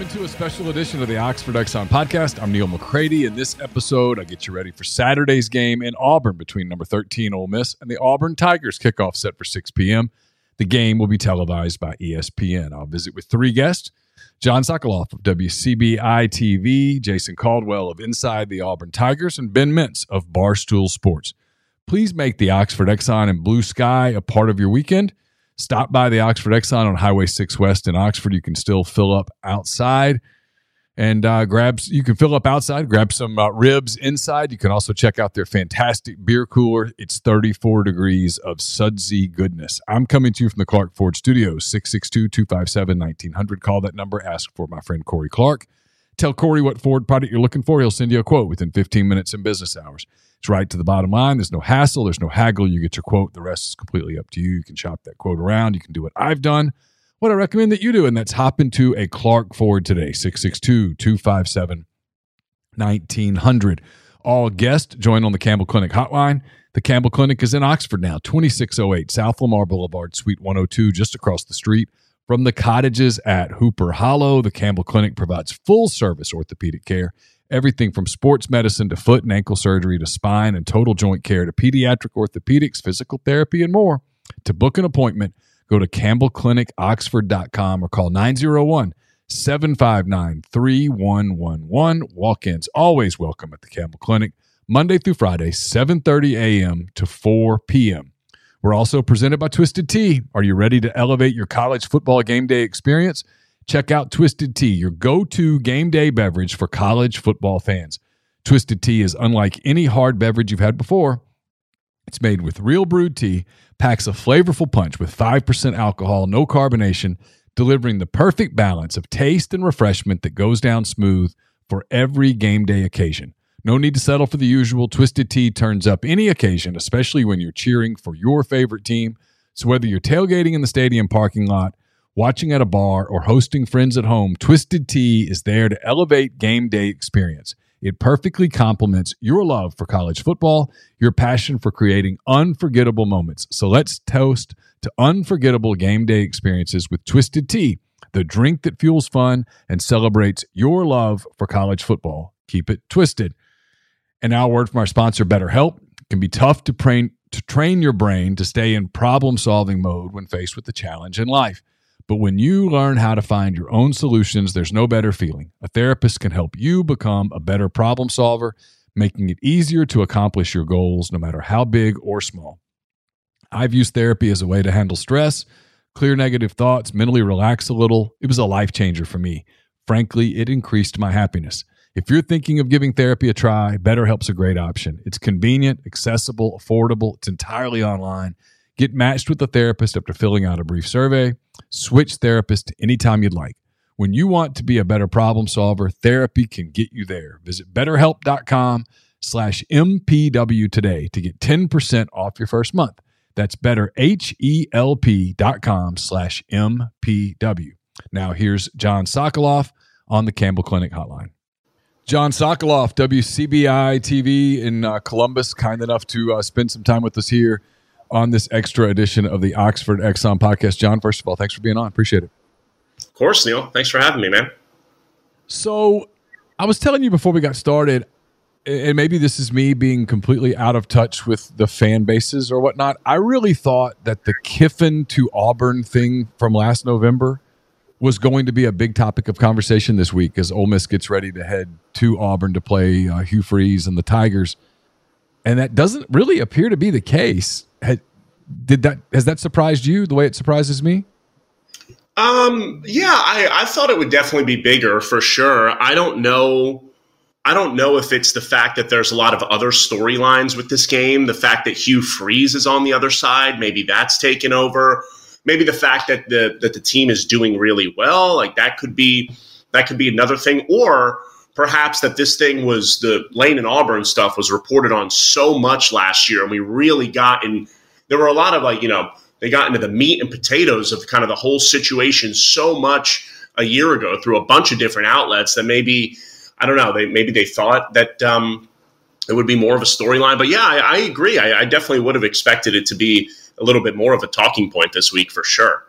Welcome into a special edition of the Oxford Exxon podcast. I'm Neal McCready. In this episode, I get you ready for Saturday's game in Auburn between number 13 Ole Miss and the Auburn Tigers. Kickoff set for 6 p.m. The game will be televised by ESPN. I'll visit with three guests Jon Sokoloff of WCBI TV, Jason Caldwell of Inside the Auburn Tigers, and Ben Mintz of Barstool Sports. Please make the Oxford Exxon and Blue Sky a part of your weekend. Stop by the Oxford Exxon on Highway 6 West in Oxford. You can still fill up outside and uh, grab. You can fill up outside, grab some uh, ribs inside. You can also check out their fantastic beer cooler. It's 34 degrees of sudsy goodness. I'm coming to you from the Clark Ford Studios, 662-257-1900. Call that number. Ask for my friend Corey Clark. Tell Corey what Ford product you're looking for. He'll send you a quote within 15 minutes in business hours. It's right to the bottom line. There's no hassle. There's no haggle. You get your quote. The rest is completely up to you. You can shop that quote around. You can do what I've done. What I recommend that you do, and that's hop into a Clark Ford today, 662 257 1900. All guests join on the Campbell Clinic hotline. The Campbell Clinic is in Oxford now, 2608 South Lamar Boulevard, Suite 102, just across the street from the cottages at Hooper Hollow. The Campbell Clinic provides full service orthopedic care everything from sports medicine to foot and ankle surgery to spine and total joint care to pediatric orthopedics, physical therapy, and more. To book an appointment, go to campbellclinicoxford.com or call 901 759 3111. Walk ins always welcome at the Campbell Clinic, Monday through Friday, 7.30 a.m. to 4 p.m. We're also presented by Twisted Tea. Are you ready to elevate your college football game day experience? Check out Twisted Tea, your go to game day beverage for college football fans. Twisted Tea is unlike any hard beverage you've had before. It's made with real brewed tea, packs a flavorful punch with 5% alcohol, no carbonation, delivering the perfect balance of taste and refreshment that goes down smooth for every game day occasion. No need to settle for the usual. Twisted Tea turns up any occasion, especially when you're cheering for your favorite team. So whether you're tailgating in the stadium parking lot, watching at a bar, or hosting friends at home, Twisted Tea is there to elevate game day experience. It perfectly complements your love for college football, your passion for creating unforgettable moments. So let's toast to unforgettable game day experiences with Twisted Tea, the drink that fuels fun and celebrates your love for college football. Keep it twisted. And now, a word from our sponsor, BetterHelp. It can be tough to train to train your brain to stay in problem solving mode when faced with a challenge in life. But when you learn how to find your own solutions, there's no better feeling. A therapist can help you become a better problem solver, making it easier to accomplish your goals, no matter how big or small. I've used therapy as a way to handle stress, clear negative thoughts, mentally relax a little. It was a life changer for me. Frankly, it increased my happiness. If you're thinking of giving therapy a try, BetterHelp's a great option. It's convenient, accessible, affordable, it's entirely online. Get matched with a therapist after filling out a brief survey. Switch therapist anytime you'd like. When you want to be a better problem solver, therapy can get you there. Visit betterhelp.com slash MPW today to get 10% off your first month. That's betterhelp.com slash MPW. Now here's Jon Sokoloff on the Campbell Clinic hotline. Jon Sokoloff, WCBI TV in uh, Columbus, kind enough to uh, spend some time with us here on this extra edition of the Oxford Exxon podcast. Jon, first of all, thanks for being on. Appreciate it. Of course, Neal. Thanks for having me, man. So, I was telling you before we got started, and maybe this is me being completely out of touch with the fan bases or whatnot. I really thought that the Kiffin to Auburn thing from last November was going to be a big topic of conversation this week as Ole Miss gets ready to head to Auburn to play uh, Hugh Freeze and the Tigers, and that doesn't really appear to be the case. Had, did that has that surprised you the way it surprises me? Um, yeah, I, I thought it would definitely be bigger for sure. I don't know. I don't know if it's the fact that there's a lot of other storylines with this game, the fact that Hugh Freeze is on the other side, maybe that's taken over maybe the fact that the that the team is doing really well, like that could be that could be another thing, or perhaps that this thing was the Lane and Auburn stuff was reported on so much last year, and we really got in. There were a lot of like you know they got into the meat and potatoes of kind of the whole situation so much a year ago through a bunch of different outlets that maybe I don't know they maybe they thought that um, it would be more of a storyline. But yeah, I, I agree. I, I, definitely would have expected it to be a little bit more of a talking point this week for sure.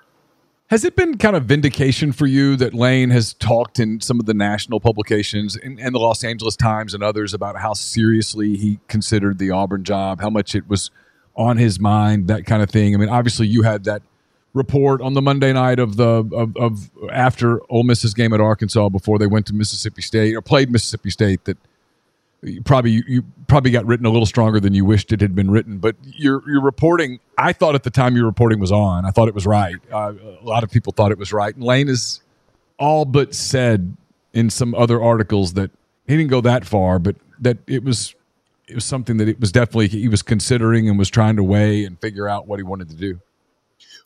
Has it been kind of vindication for you that Lane has talked in some of the national publications and, and, the Los Angeles Times and others about how seriously he considered the Auburn job, how much it was on his mind, that kind of thing? I mean, obviously, you had that report on the Monday night of the of, of after Ole Miss's game at Arkansas before they went to Mississippi State or played Mississippi State that you probably you, probably got written a little stronger than you wished it had been written. But your your reporting, I thought at the time your reporting was on. I thought it was right. Uh, a lot of people thought it was right. And Lane has all but said in some other articles that he didn't go that far, but that it was it was something that it was definitely he was considering and was trying to weigh and figure out what he wanted to do.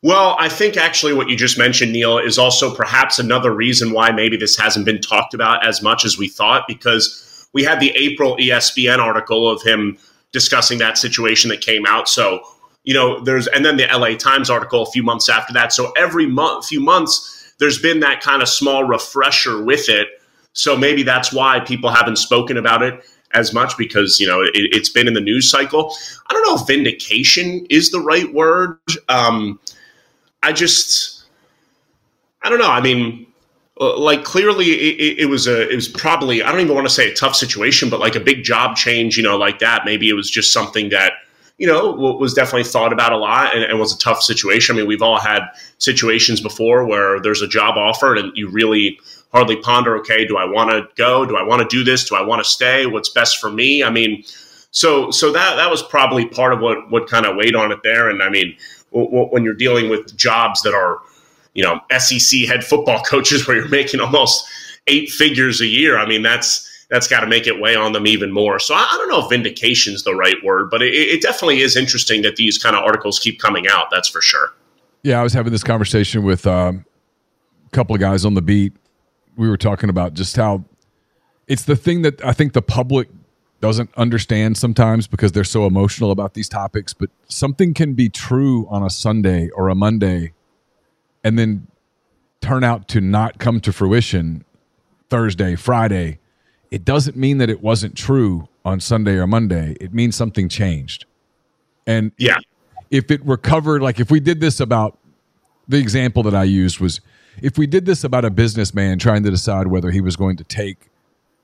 Well, I think actually what you just mentioned, Neal, is also perhaps another reason why maybe this hasn't been talked about as much as we thought because we had the April ESPN article of him discussing that situation that came out. So, you know, there's, and then the LA Times article a few months after that. So every month, few months, there's been that kind of small refresher with it. So maybe that's why people haven't spoken about it as much because, you know, it, has been in the news cycle. I don't know if vindication is the right word. Um, I just, I don't know. I mean, Uh, like clearly it, it, was a it was probably I don't even want to say a tough situation, but like a big job change, you know, like that. Maybe it was just something that you know was definitely thought about a lot and, and was a tough situation. I mean, we've all had situations before where there's a job offered and you really hardly ponder, okay, do I want to go? Do I want to do this? Do I want to stay? What's best for me? I mean, so so that that was probably part of what what kind of weighed on it there. And I mean, w- w- when you're dealing with jobs that are you know SEC head football coaches where you're making almost eight figures a year. I mean, that's that's got to make it weigh on them even more. So I, I don't know if vindication is the right word, but it, it definitely is interesting that these kind of articles keep coming out. That's for sure. Yeah, I was having this conversation with um, a couple of guys on the beat. We were talking about just how it's the thing that I think the public doesn't understand sometimes because they're so emotional about these topics. But something can be true on a Sunday or a Monday and then turn out to not come to fruition Thursday, Friday, it doesn't mean that it wasn't true on Sunday or Monday. It means something changed. And yeah, if it recovered, like if we did this about the example that I used was if we did this about a businessman trying to decide whether he was going to take,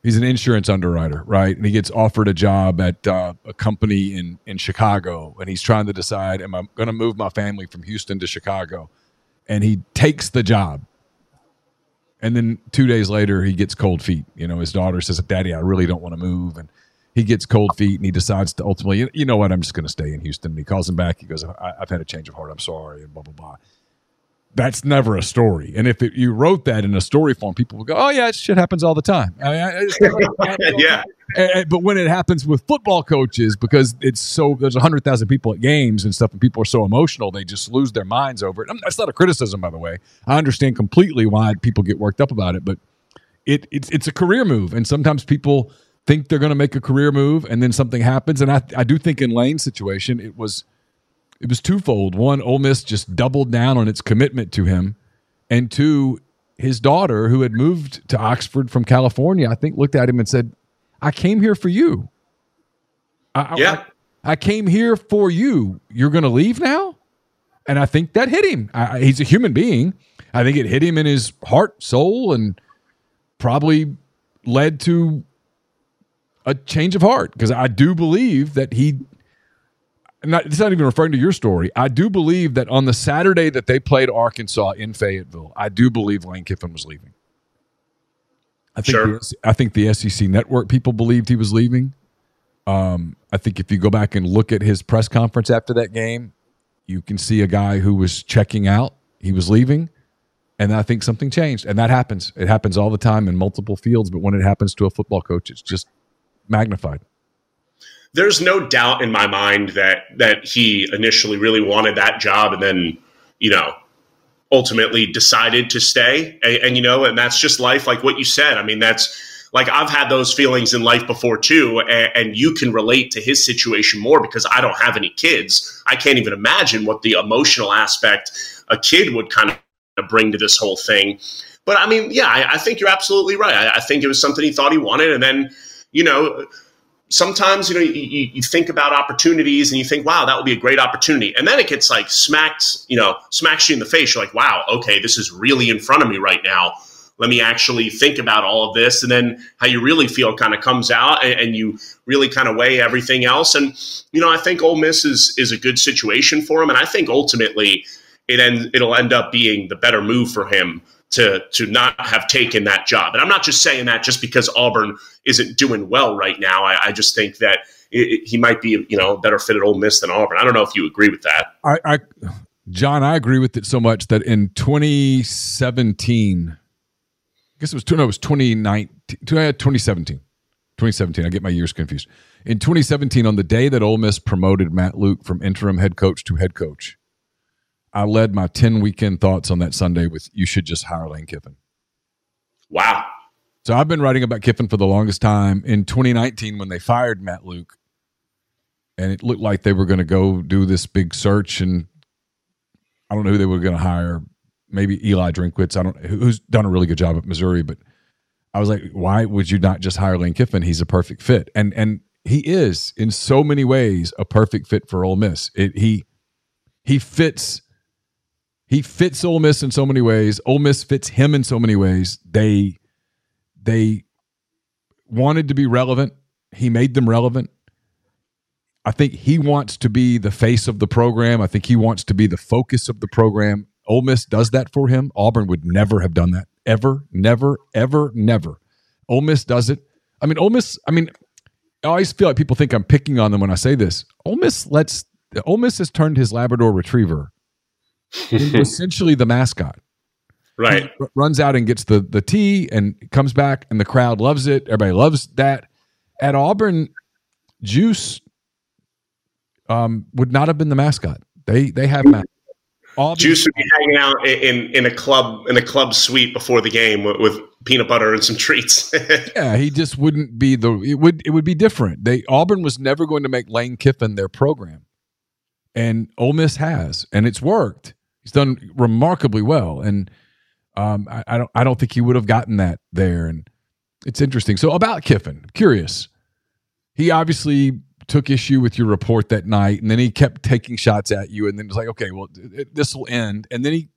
he's an insurance underwriter, right? And he gets offered a job at uh, a company in, in Chicago and he's trying to decide, am I going to move my family from Houston to Chicago? And he takes the job. And then two days later, he gets cold feet. You know, his daughter says, Daddy, I really don't want to move. And he gets cold feet and he decides to ultimately, you know what, I'm just going to stay in Houston. And he calls him back. He goes, I've had a change of heart. I'm sorry. And blah, blah, blah that's never a story. And if it, you wrote that in a story form, people would go, "Oh yeah, shit happens all the time." I mean, yeah. And, but when it happens with football coaches, because it's so there's hundred thousand people at games and stuff, and people are so emotional, they just lose their minds over it. That's not a criticism, by the way. I understand completely why people get worked up about it, but it it's it's a career move, and sometimes people think they're going to make a career move, and then something happens. And I I do think in Lane's situation, it was it was twofold. One, Ole Miss just doubled down on its commitment to him, and two, his daughter, who had moved to Oxford from California, I think looked at him and said, I came here for you. I, yeah. I, I, came here for you. You're going to leave now? And I think that hit him. I, he's a human being. I think it hit him in his heart, soul, and probably led to a change of heart because I do believe that he. Not, it's not even referring to your story. I do believe that on the Saturday that they played Arkansas in Fayetteville, I do believe Lane Kiffin was leaving. I think Sure. the, I think the SEC network people believed he was leaving. Um, I think if you go back and look at his press conference after that game, you can see a guy who was checking out. He was leaving, and I think something changed. And that happens. It happens all the time in multiple fields, but when it happens to a football coach, it's just magnified. There's no doubt in my mind that that he initially really wanted that job and then you know ultimately decided to stay. And, and, you know and that's just life like what you said. I mean that's like i've had those feelings in life before too and, and you can relate to his situation more because i don't have any kids. I can't even imagine what the emotional aspect a kid would kind of bring to this whole thing. But i mean yeah i, I think you're absolutely right. I, I think it was something he thought he wanted and then you know sometimes you know you, you think about opportunities and you think wow that would be a great opportunity. And then it gets like smacked you know smacks you in the face. You're like wow okay this is really in front of me right now. Let me actually think about all of this. And then how you really feel kind of comes out and, and you really kind of weigh everything else. And you know i think Ole miss is is a good situation for him. And i think ultimately it end, it'll end up being the better move for him to to not have taken that job. And I'm not just saying that just because Auburn isn't doing well right now. I, I just think that it, it, he might be you know better fit at Ole Miss than Auburn. I don't know if you agree with that. I, I Jon, I agree with it so much that in 2017, I guess it was no, it was 2019, 2017. Uh, 2017. I get my years confused. In 2017, on the day that Ole Miss promoted Matt Luke from interim head coach to head coach, I led my 10 weekend thoughts on that Sunday with you should just hire Lane Kiffin. Wow. So I've been writing about Kiffin for the longest time. In 2019, when they fired Matt Luke, and it looked like they were going to go do this big search, and I don't know who they were going to hire. Maybe Eli Drinkwitz. I don't who's done a really good job at Missouri, but I was like, why would you not just hire Lane Kiffin? He's a perfect fit, and and he is in so many ways a perfect fit for Ole Miss. It, he he fits he fits Ole Miss in so many ways. Ole Miss fits him in so many ways. They they wanted to be relevant. He made them relevant. I think he wants to be the face of the program. I think he wants to be the focus of the program. Ole Miss does that for him. Auburn would never have done that. Ever, never, ever, never. Ole Miss does it. I mean, Ole Miss, I mean, I always feel like people think I'm picking on them when I say this. Ole Miss lets Ole Miss has turned his Labrador retriever essentially the mascot. Right. Runs out and gets the the tea and comes back and the crowd loves it. Everybody loves that. At Auburn, Juice um, would not have been the mascot. They they have ma- Auburn, Juice would be hanging out in, in, in a club in a club suite before the game with, with peanut butter and some treats. Yeah, he just wouldn't be the. It would it would be different. They Auburn was never going to make Lane Kiffin their program, and Ole Miss has, and it's worked. He's done remarkably well, and um, I, I don't I don't think he would have gotten that there. And it's interesting. So about Kiffin, curious. He obviously took issue with your report that night, and then he kept taking shots at you, and then it was like, okay, well, this will end, and then he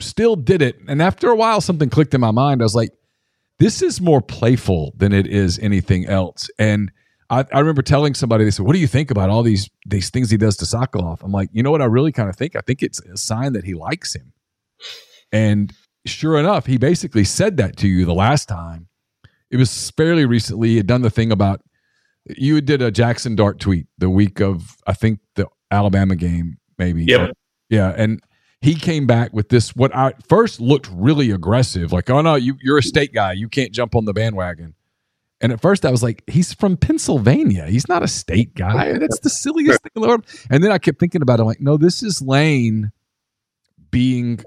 still did it. And after a while, something clicked in my mind. I was like, this is more playful than it is anything else. And I, I remember telling somebody, they said, "What do you think about all these these things he does to Sokoloff?" I'm like, you know what? I really kind of think. I think it's a sign that he likes him. And sure enough, he basically said that to you the last time. It was fairly recently. He had done the thing about you did a Jackson Dart tweet the week of I think the Alabama game, maybe. Yep. Yeah, and he came back with this what I first looked really aggressive, like, oh no, you you're a state guy, you can't jump on the bandwagon. And at first I was like, he's from Pennsylvania. He's not a state guy. That's the silliest thing in the world. And then I kept thinking about it. I'm like, no, this is Lane being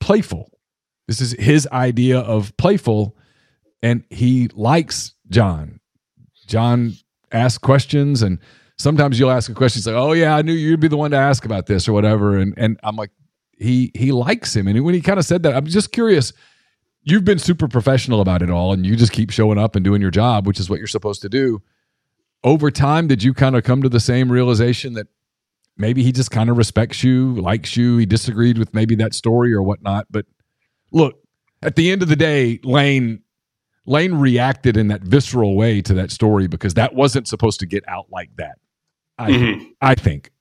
playful. This is his idea of playful. And he likes Jon. Jon asks questions and sometimes you'll ask a question. It's like, oh yeah, I knew you'd be the one to ask about this or whatever. And and I'm like, he he likes him. And when he kind of said that, I'm just curious. You've been super professional about it all, and you just keep showing up and doing your job, which is what you're supposed to do. Over time, did you kind of come to the same realization that maybe he just kind of respects you, likes you, he disagreed with maybe that story or whatnot? But look, at the end of the day, Lane Lane reacted in that visceral way to that story because that wasn't supposed to get out like that. I, mm-hmm. I think.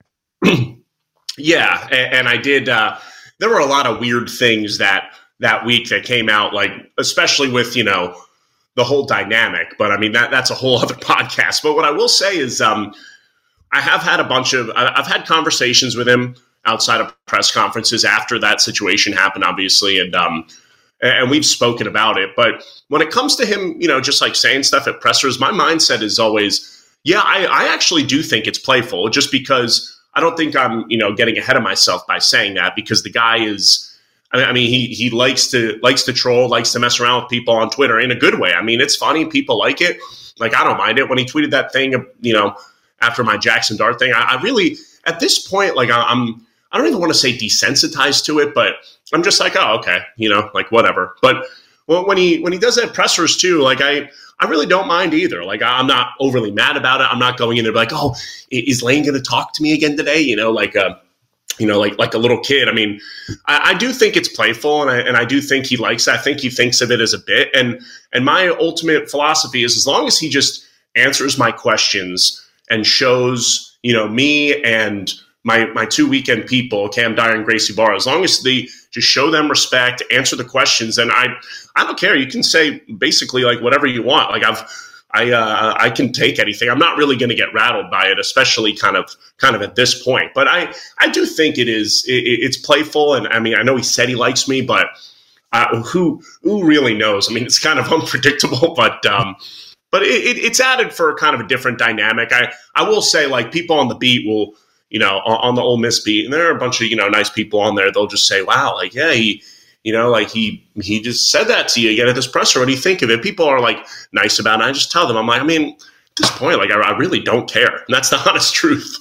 yeah, and, and, I did. Uh, there were a lot of weird things that that week that came out, like especially with you know the whole dynamic. But I mean that that's a whole other podcast. But what I will say is, um, I have had a bunch of I've had conversations with him outside of press conferences after that situation happened, obviously, and um, and we've spoken about it. But when it comes to him, you know, just like saying stuff at pressers, my mindset is always, yeah, I, I actually do think it's playful, just because I don't think I'm, you know, getting ahead of myself by saying that because the guy is. I mean, he he likes to likes to troll, likes to mess around with people on Twitter in a good way. I mean, it's funny, people like it. Like I don't mind it when he tweeted that thing, you know, after my Jackson Dart thing. I, I really, at this point, like I, I'm, I don't even want to say desensitized to it, but I'm just like, oh, okay, you know, like whatever. But when he when he does that pressers too, like I I really don't mind either. Like I'm not overly mad about it. I'm not going in there like, oh, is Lane going to talk to me again today? You know, like uh, you know, like like a little kid. I mean, I, I do think it's playful, and I and I do think he likes. It. I think he thinks of it as a bit. And and my ultimate philosophy is as long as he just answers my questions and shows, you know, me and my my two weekend people, Cam Dyer and Gracie Barra, as long as they just show them respect, answer the questions, and I I don't care. You can say basically like whatever you want. Like I've I uh, I can take anything. I'm not really going to get rattled by it, especially kind of kind of at this point. But I I do think it is it, it's playful, and I mean I know he said he likes me, but uh, who who really knows? I mean it's kind of unpredictable, but. um but it, it, it's added for kind of a different dynamic. I, I will say, like people on the beat will you know, on, on the Ole Miss beat, and there are a bunch of you know nice people on there. They'll just say, "Wow, like yeah, he." You know, like he he just said that to you again at this presser. What do you think of it? People are like nice about it. I just tell them, I'm like, I mean, at this point, like I, I really don't care. And that's the honest truth.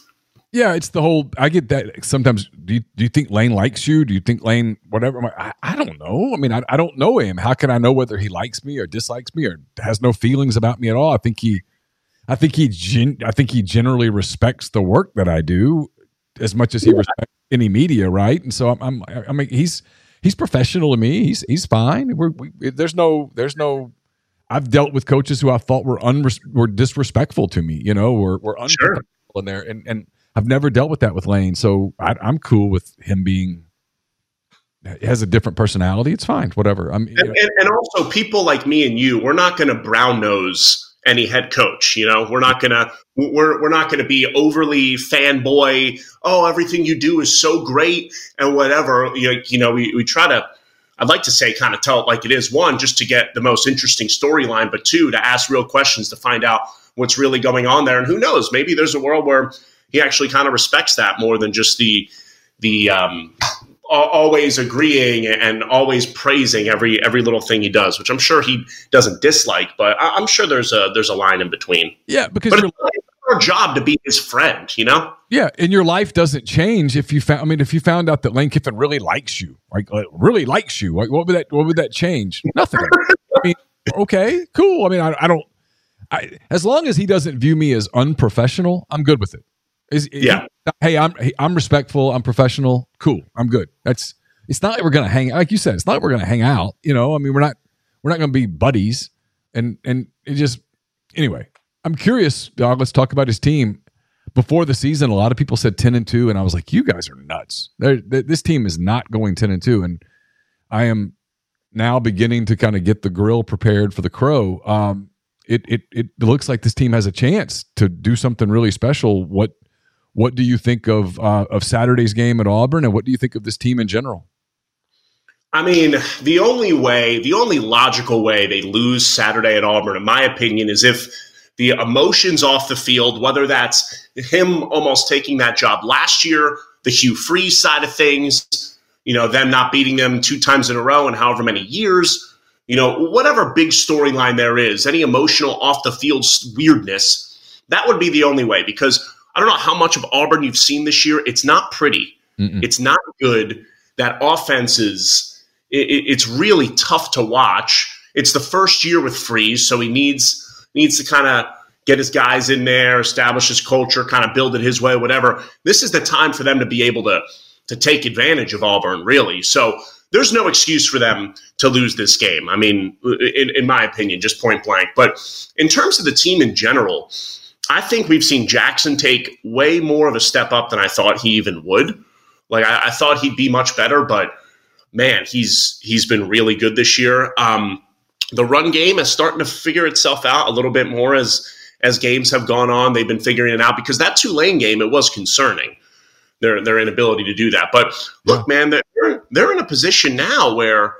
Yeah, it's the whole. I get that sometimes. Do you, do you think Lane likes you? Do you think Lane whatever? Like, i I, don't know. I mean, I, I don't know him. How can I know whether he likes me or dislikes me or has no feelings about me at all? I think he I think he gen- I think he generally respects the work that I do as much as he respects any media, right? And so I'm, I'm I mean he's he's professional to me. He's he's fine. We're, we, there's no there's no I've dealt with coaches who I thought were unres- were disrespectful to me, you know, were were sure. in there, and and I've never dealt with that with Lane. So I, am cool with him being has a different personality. It's fine, whatever. I'm and, and, and also people like me and you, we're not going to brown nose any head coach. You know, we're not gonna we're we're not gonna be overly fanboy. Oh, everything you do is so great and whatever. You know, you know we, we try to. I'd like to say kind of tell it like it is. One, just to get the most interesting storyline, but two, to ask real questions to find out what's really going on there. And who knows, maybe there's a world where he actually kind of respects that more than just the the um, always agreeing and always praising every every little thing he does, which I'm sure he doesn't dislike, but I'm sure there's a there's a line in between. Yeah, because but it's our job to be his friend, you know. Yeah, and your life doesn't change if you found. I mean, if you found out that Lane Kiffin really likes you, like, like really likes you, like, what would that what would that change? Nothing. I mean, okay, cool. I mean, I, I don't. I, as long as he doesn't view me as unprofessional, I'm good with it. Is, yeah. hey, I'm I'm respectful. I'm professional. Cool. I'm good. That's. It's not like we're gonna hang. Like you said, it's not like we're gonna hang out. You know, I mean, we're not we're not gonna be buddies. And and it just anyway. I'm curious. Dog, let's talk about his team. Before the season, a lot of people said ten and two, and I was like, "You guys are nuts. They're, they, this team is not going ten and two. And I am now beginning to kind of get the grill prepared for the crow. Um, it, it it looks like this team has a chance to do something really special. What what do you think of uh, of Saturday's game at Auburn, and what do you think of this team in general? I mean, the only way, the only logical way they lose Saturday at Auburn, in my opinion, is if the emotions off the field, whether that's him almost taking that job last year, the Hugh Freeze side of things, you know, them not beating them two times in a row in however many years, you know, whatever big storyline there is, any emotional off the field weirdness, that would be the only way because I don't know how much of Auburn you've seen this year. It's not pretty. Mm-mm. It's not good. That offense is it, it's really tough to watch. It's the first year with Freeze, so he needs needs to kind of get his guys in there, establish his culture, kind of build it his way, whatever. This is the time for them to be able to to take advantage of Auburn, really. So there's no excuse for them to lose this game. I mean, in, in my opinion, just point blank. But in terms of the team in general, I think we've seen Jackson take way more of a step up than I thought he even would. Like I, I thought he'd be much better, but man, he's he's been really good this year. Um, the run game is starting to figure itself out a little bit more as as games have gone on. They've been figuring it out because that Tulane game it was concerning their their inability to do that. But look, yeah. man, they're they're in a position now where.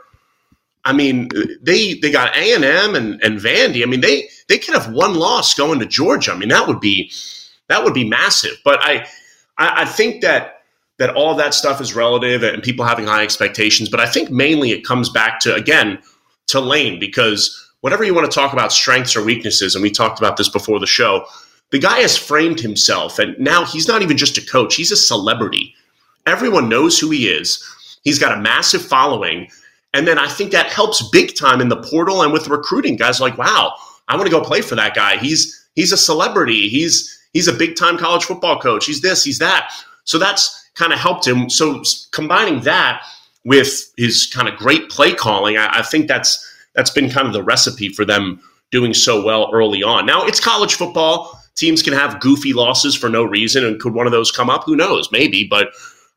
I mean, they they got A and M and and Vandy. I mean, they they could have one loss going to Georgia. I mean, that would be that would be massive. But I I, I think that that all that stuff is relative and people having high expectations. But I think mainly it comes back to again to Lane because whatever you want to talk about strengths or weaknesses, and we talked about this before the show, the guy has framed himself, and now he's not even just a coach; he's a celebrity. Everyone knows who he is. He's got a massive following. And then I think that helps big time in the portal and with recruiting. Guys like, wow, I want to go play for that guy. He's he's a celebrity. He's he's a big time college football coach. He's this, he's that. So that's kind of helped him. So combining that with his kind of great play calling, I, I think that's that's been kind of the recipe for them doing so well early on. Now it's college football. Teams can have goofy losses for no reason, and could one of those come up? Who knows? Maybe, but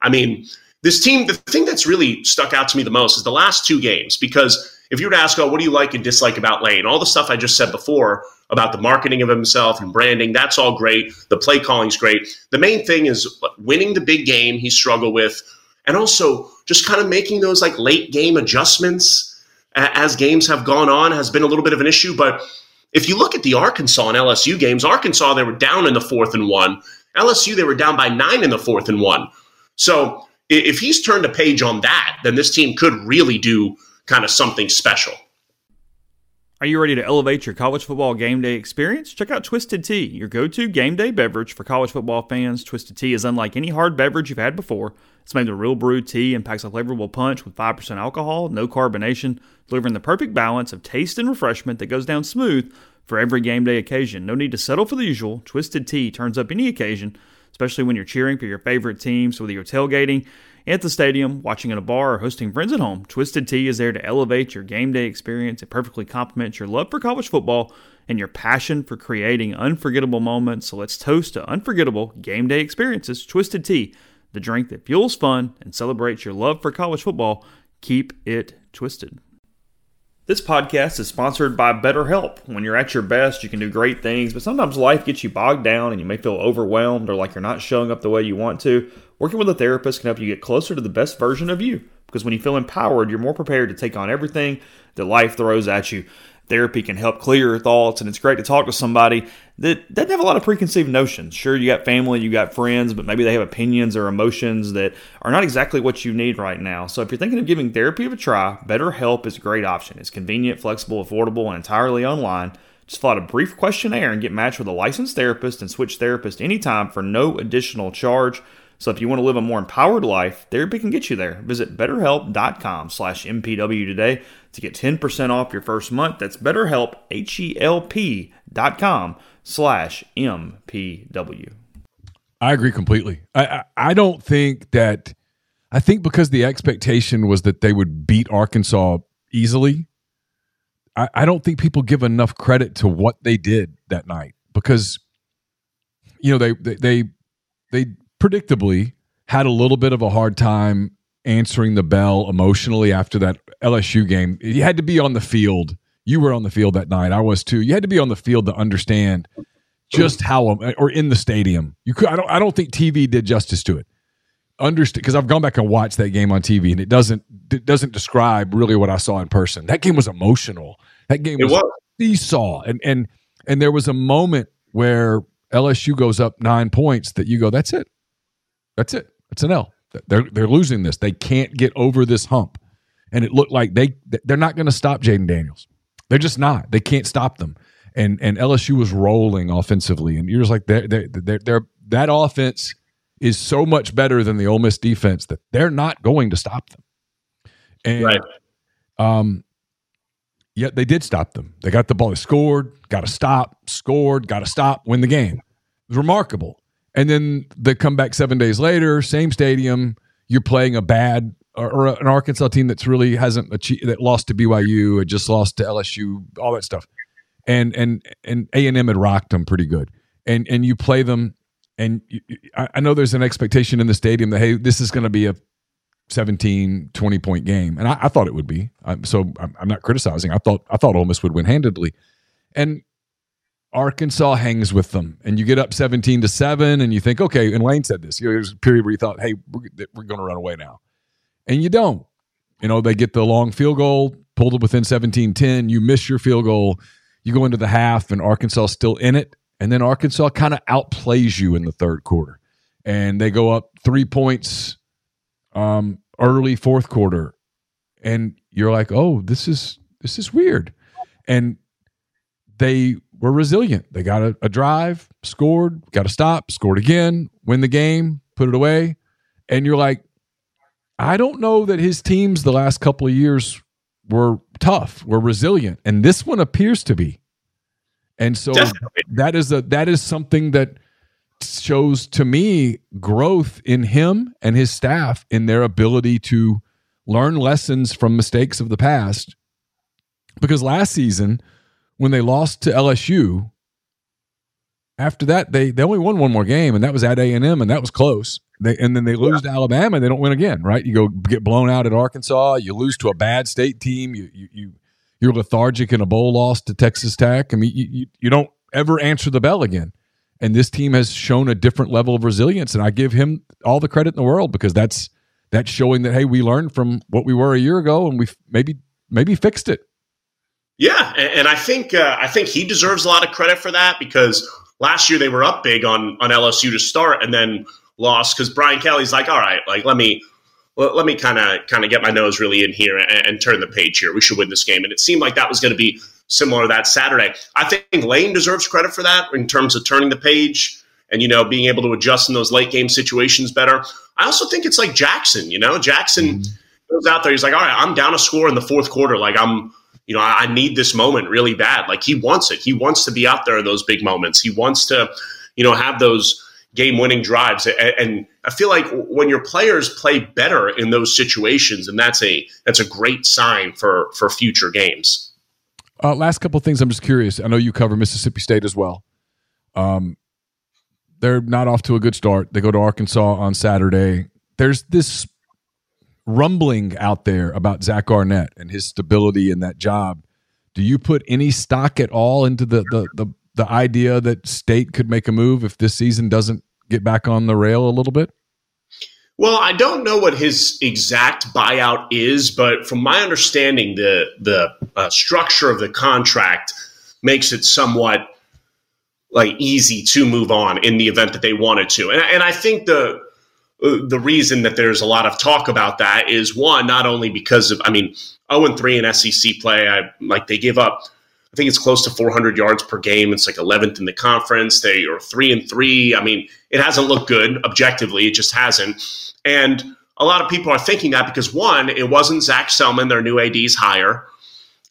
I mean, this team. The thing that's really stuck out to me the most is the last two games because if you were to ask, oh, what do you like and dislike about Lane? All the stuff I just said before about the marketing of himself and branding, that's all great. The play calling's great. The main thing is winning the big game he struggled with, and also just kind of making those like late game adjustments as games have gone on has been a little bit of an issue. But if you look at the Arkansas and LSU games, Arkansas, they were down in the fourth and one. LSU, they were down by nine in the fourth and one. So if he's turned a page on that, then this team could really do kind of something special. Are you ready to elevate your college football game day experience? Check out Twisted Tea, your go to game day beverage for college football fans. Twisted Tea is unlike any hard beverage you've had before. It's made with real brewed tea and packs a flavorful punch with 5% alcohol, no carbonation, delivering the perfect balance of taste and refreshment that goes down smooth for every game day occasion. No need to settle for the usual. Twisted Tea turns up any occasion, especially when you're cheering for your favorite teams, whether you're tailgating at the stadium, watching at a bar, or hosting friends at home, Twisted Tea is there to elevate your game day experience. It perfectly complements your love for college football and your passion for creating unforgettable moments. So let's toast to unforgettable game day experiences. Twisted Tea, the drink that fuels fun and celebrates your love for college football. Keep it twisted. This podcast is sponsored by BetterHelp. When you're at your best, you can do great things, but sometimes life gets you bogged down and you may feel overwhelmed or like you're not showing up the way you want to. Working with a therapist can help you get closer to the best version of you because when you feel empowered, you're more prepared to take on everything that life throws at you. Therapy can help clear your thoughts, and it's great to talk to somebody that doesn't have a lot of preconceived notions. Sure, you got family, you got friends, but maybe they have opinions or emotions that are not exactly what you need right now. So if you're thinking of giving therapy a try, BetterHelp is a great option. It's convenient, flexible, affordable, and entirely online. Just fill out a brief questionnaire and get matched with a licensed therapist and switch therapist anytime for no additional charge. So if you want to live a more empowered life, therapy can get you there. Visit betterhelp.com slash MPW today to get 10% off your first month. That's betterhelp, H-E-L-P dot com slash MPW. I agree completely. I, I, I don't think that – I think because the expectation was that they would beat Arkansas easily, I, I don't think people give enough credit to what they did that night because, you know, they, they, they, they predictably had a little bit of a hard time answering the bell emotionally after that LSU game. You had to be on the field. You were on the field that night. I was too. You had to be on the field to understand just how, or in the stadium. You could. I don't. I don't think TV did justice to it. Understand because I've gone back and watched that game on TV, and it doesn't. It doesn't describe really what I saw in person. That game was emotional. That game was, was. seesaw, and and and there was a moment where LSU goes up nine points that you go, that's it. That's it. that's an L. They're they're losing this. They can't get over this hump, and it looked like they they're not going to stop Jayden Daniels. They're just not. They can't stop them. And and LSU was rolling offensively, and you're just like they're they're, they're, they're that offense is so much better than the Ole Miss defense that they're not going to stop them. And right. Um, yet they did stop them. They got the ball, they scored, got to stop, scored, got to stop, win the game. It was remarkable. And then they come back seven days later, same stadium. You're playing a bad or, or an Arkansas team that's really hasn't achieved that lost to BYU, had just lost to LSU, all that stuff, and and and A and M had rocked them pretty good, and and you play them, and you, I, know there's an expectation in the stadium that hey, this is going to be a 17, 20 point game, and I, I thought it would be. I'm, so I'm, I'm not criticizing. I thought I thought Ole Miss would win handedly, and Arkansas hangs with them, and you get up 17 to 7, and you think, okay, and Lane said this. You know, there's a period where you thought, hey, we're, we're going to run away now. And you don't. You know, they get the long field goal, pulled it within 17 10. You miss your field goal. You go into the half, and Arkansas still in it. And then Arkansas kind of outplays you in the third quarter. And they go up three points um, early fourth quarter. And you're like, oh, this is this is weird. And they were resilient. They got a, a drive, scored, got a stop, scored again, win the game, put it away. And you're like, I don't know that his teams the last couple of years were tough, were resilient. And this one appears to be. And so Definitely. that is a that is something that shows to me growth in him and his staff in their ability to learn lessons from mistakes of the past. Because last season, when they lost to LSU, after that they they only won one more game, and that was at A and M, and that was close. They, and then they lose yeah. to Alabama, and they don't win again. Right? You go get blown out at Arkansas. You lose to a bad state team. You you, you you're lethargic in a bowl loss to Texas Tech. I mean, you, you you don't ever answer the bell again. And this team has shown a different level of resilience, and I give him all the credit in the world because that's that's showing that hey, we learned from what we were a year ago, and we maybe maybe fixed it. Yeah, and I think uh, I think he deserves a lot of credit for that because last year they were up big on on LSU to start and then lost because Brian Kelly's like, all right, like let me let me kind of kind of get my nose really in here and, and, turn the page here. We should win this game, and it seemed like that was going to be similar that Saturday. I think Lane deserves credit for that in terms of turning the page and you know being able to adjust in those late game situations better. I also think it's like Jackson. You know, Jackson mm-hmm. goes out there. He's like, all right, I'm down a score in the fourth quarter. Like I'm you know, I need this moment really bad. Like he wants it. He wants to be out there in those big moments. He wants to, you know, have those game winning drives. And, I feel like when your players play better in those situations, and that's a that's a great sign for for future games. Uh, last couple things. I'm just curious. I know you cover Mississippi State as well. Um, they're not off to a good start. They go to Arkansas on Saturday. There's this rumbling out there about Zach Arnett and his stability in that job. Do you put any stock at all into the the the, the idea that State could make a move if this season doesn't get back on the rail a little bit? Well, I don't know what his exact buyout is, but from my understanding, the the uh, structure of the contract makes it somewhat like easy to move on in the event that they wanted to. And, and I think the uh, the reason that there's a lot of talk about that is one, not only because of, I mean, 0 and 3 in SEC play, I like they give up, I think it's close to 400 yards per game. It's like 11th in the conference. They are 3 and 3. I mean, it hasn't looked good objectively, it just hasn't. And a lot of people are thinking that because one, it wasn't Zach Selmon, their new AD's hire.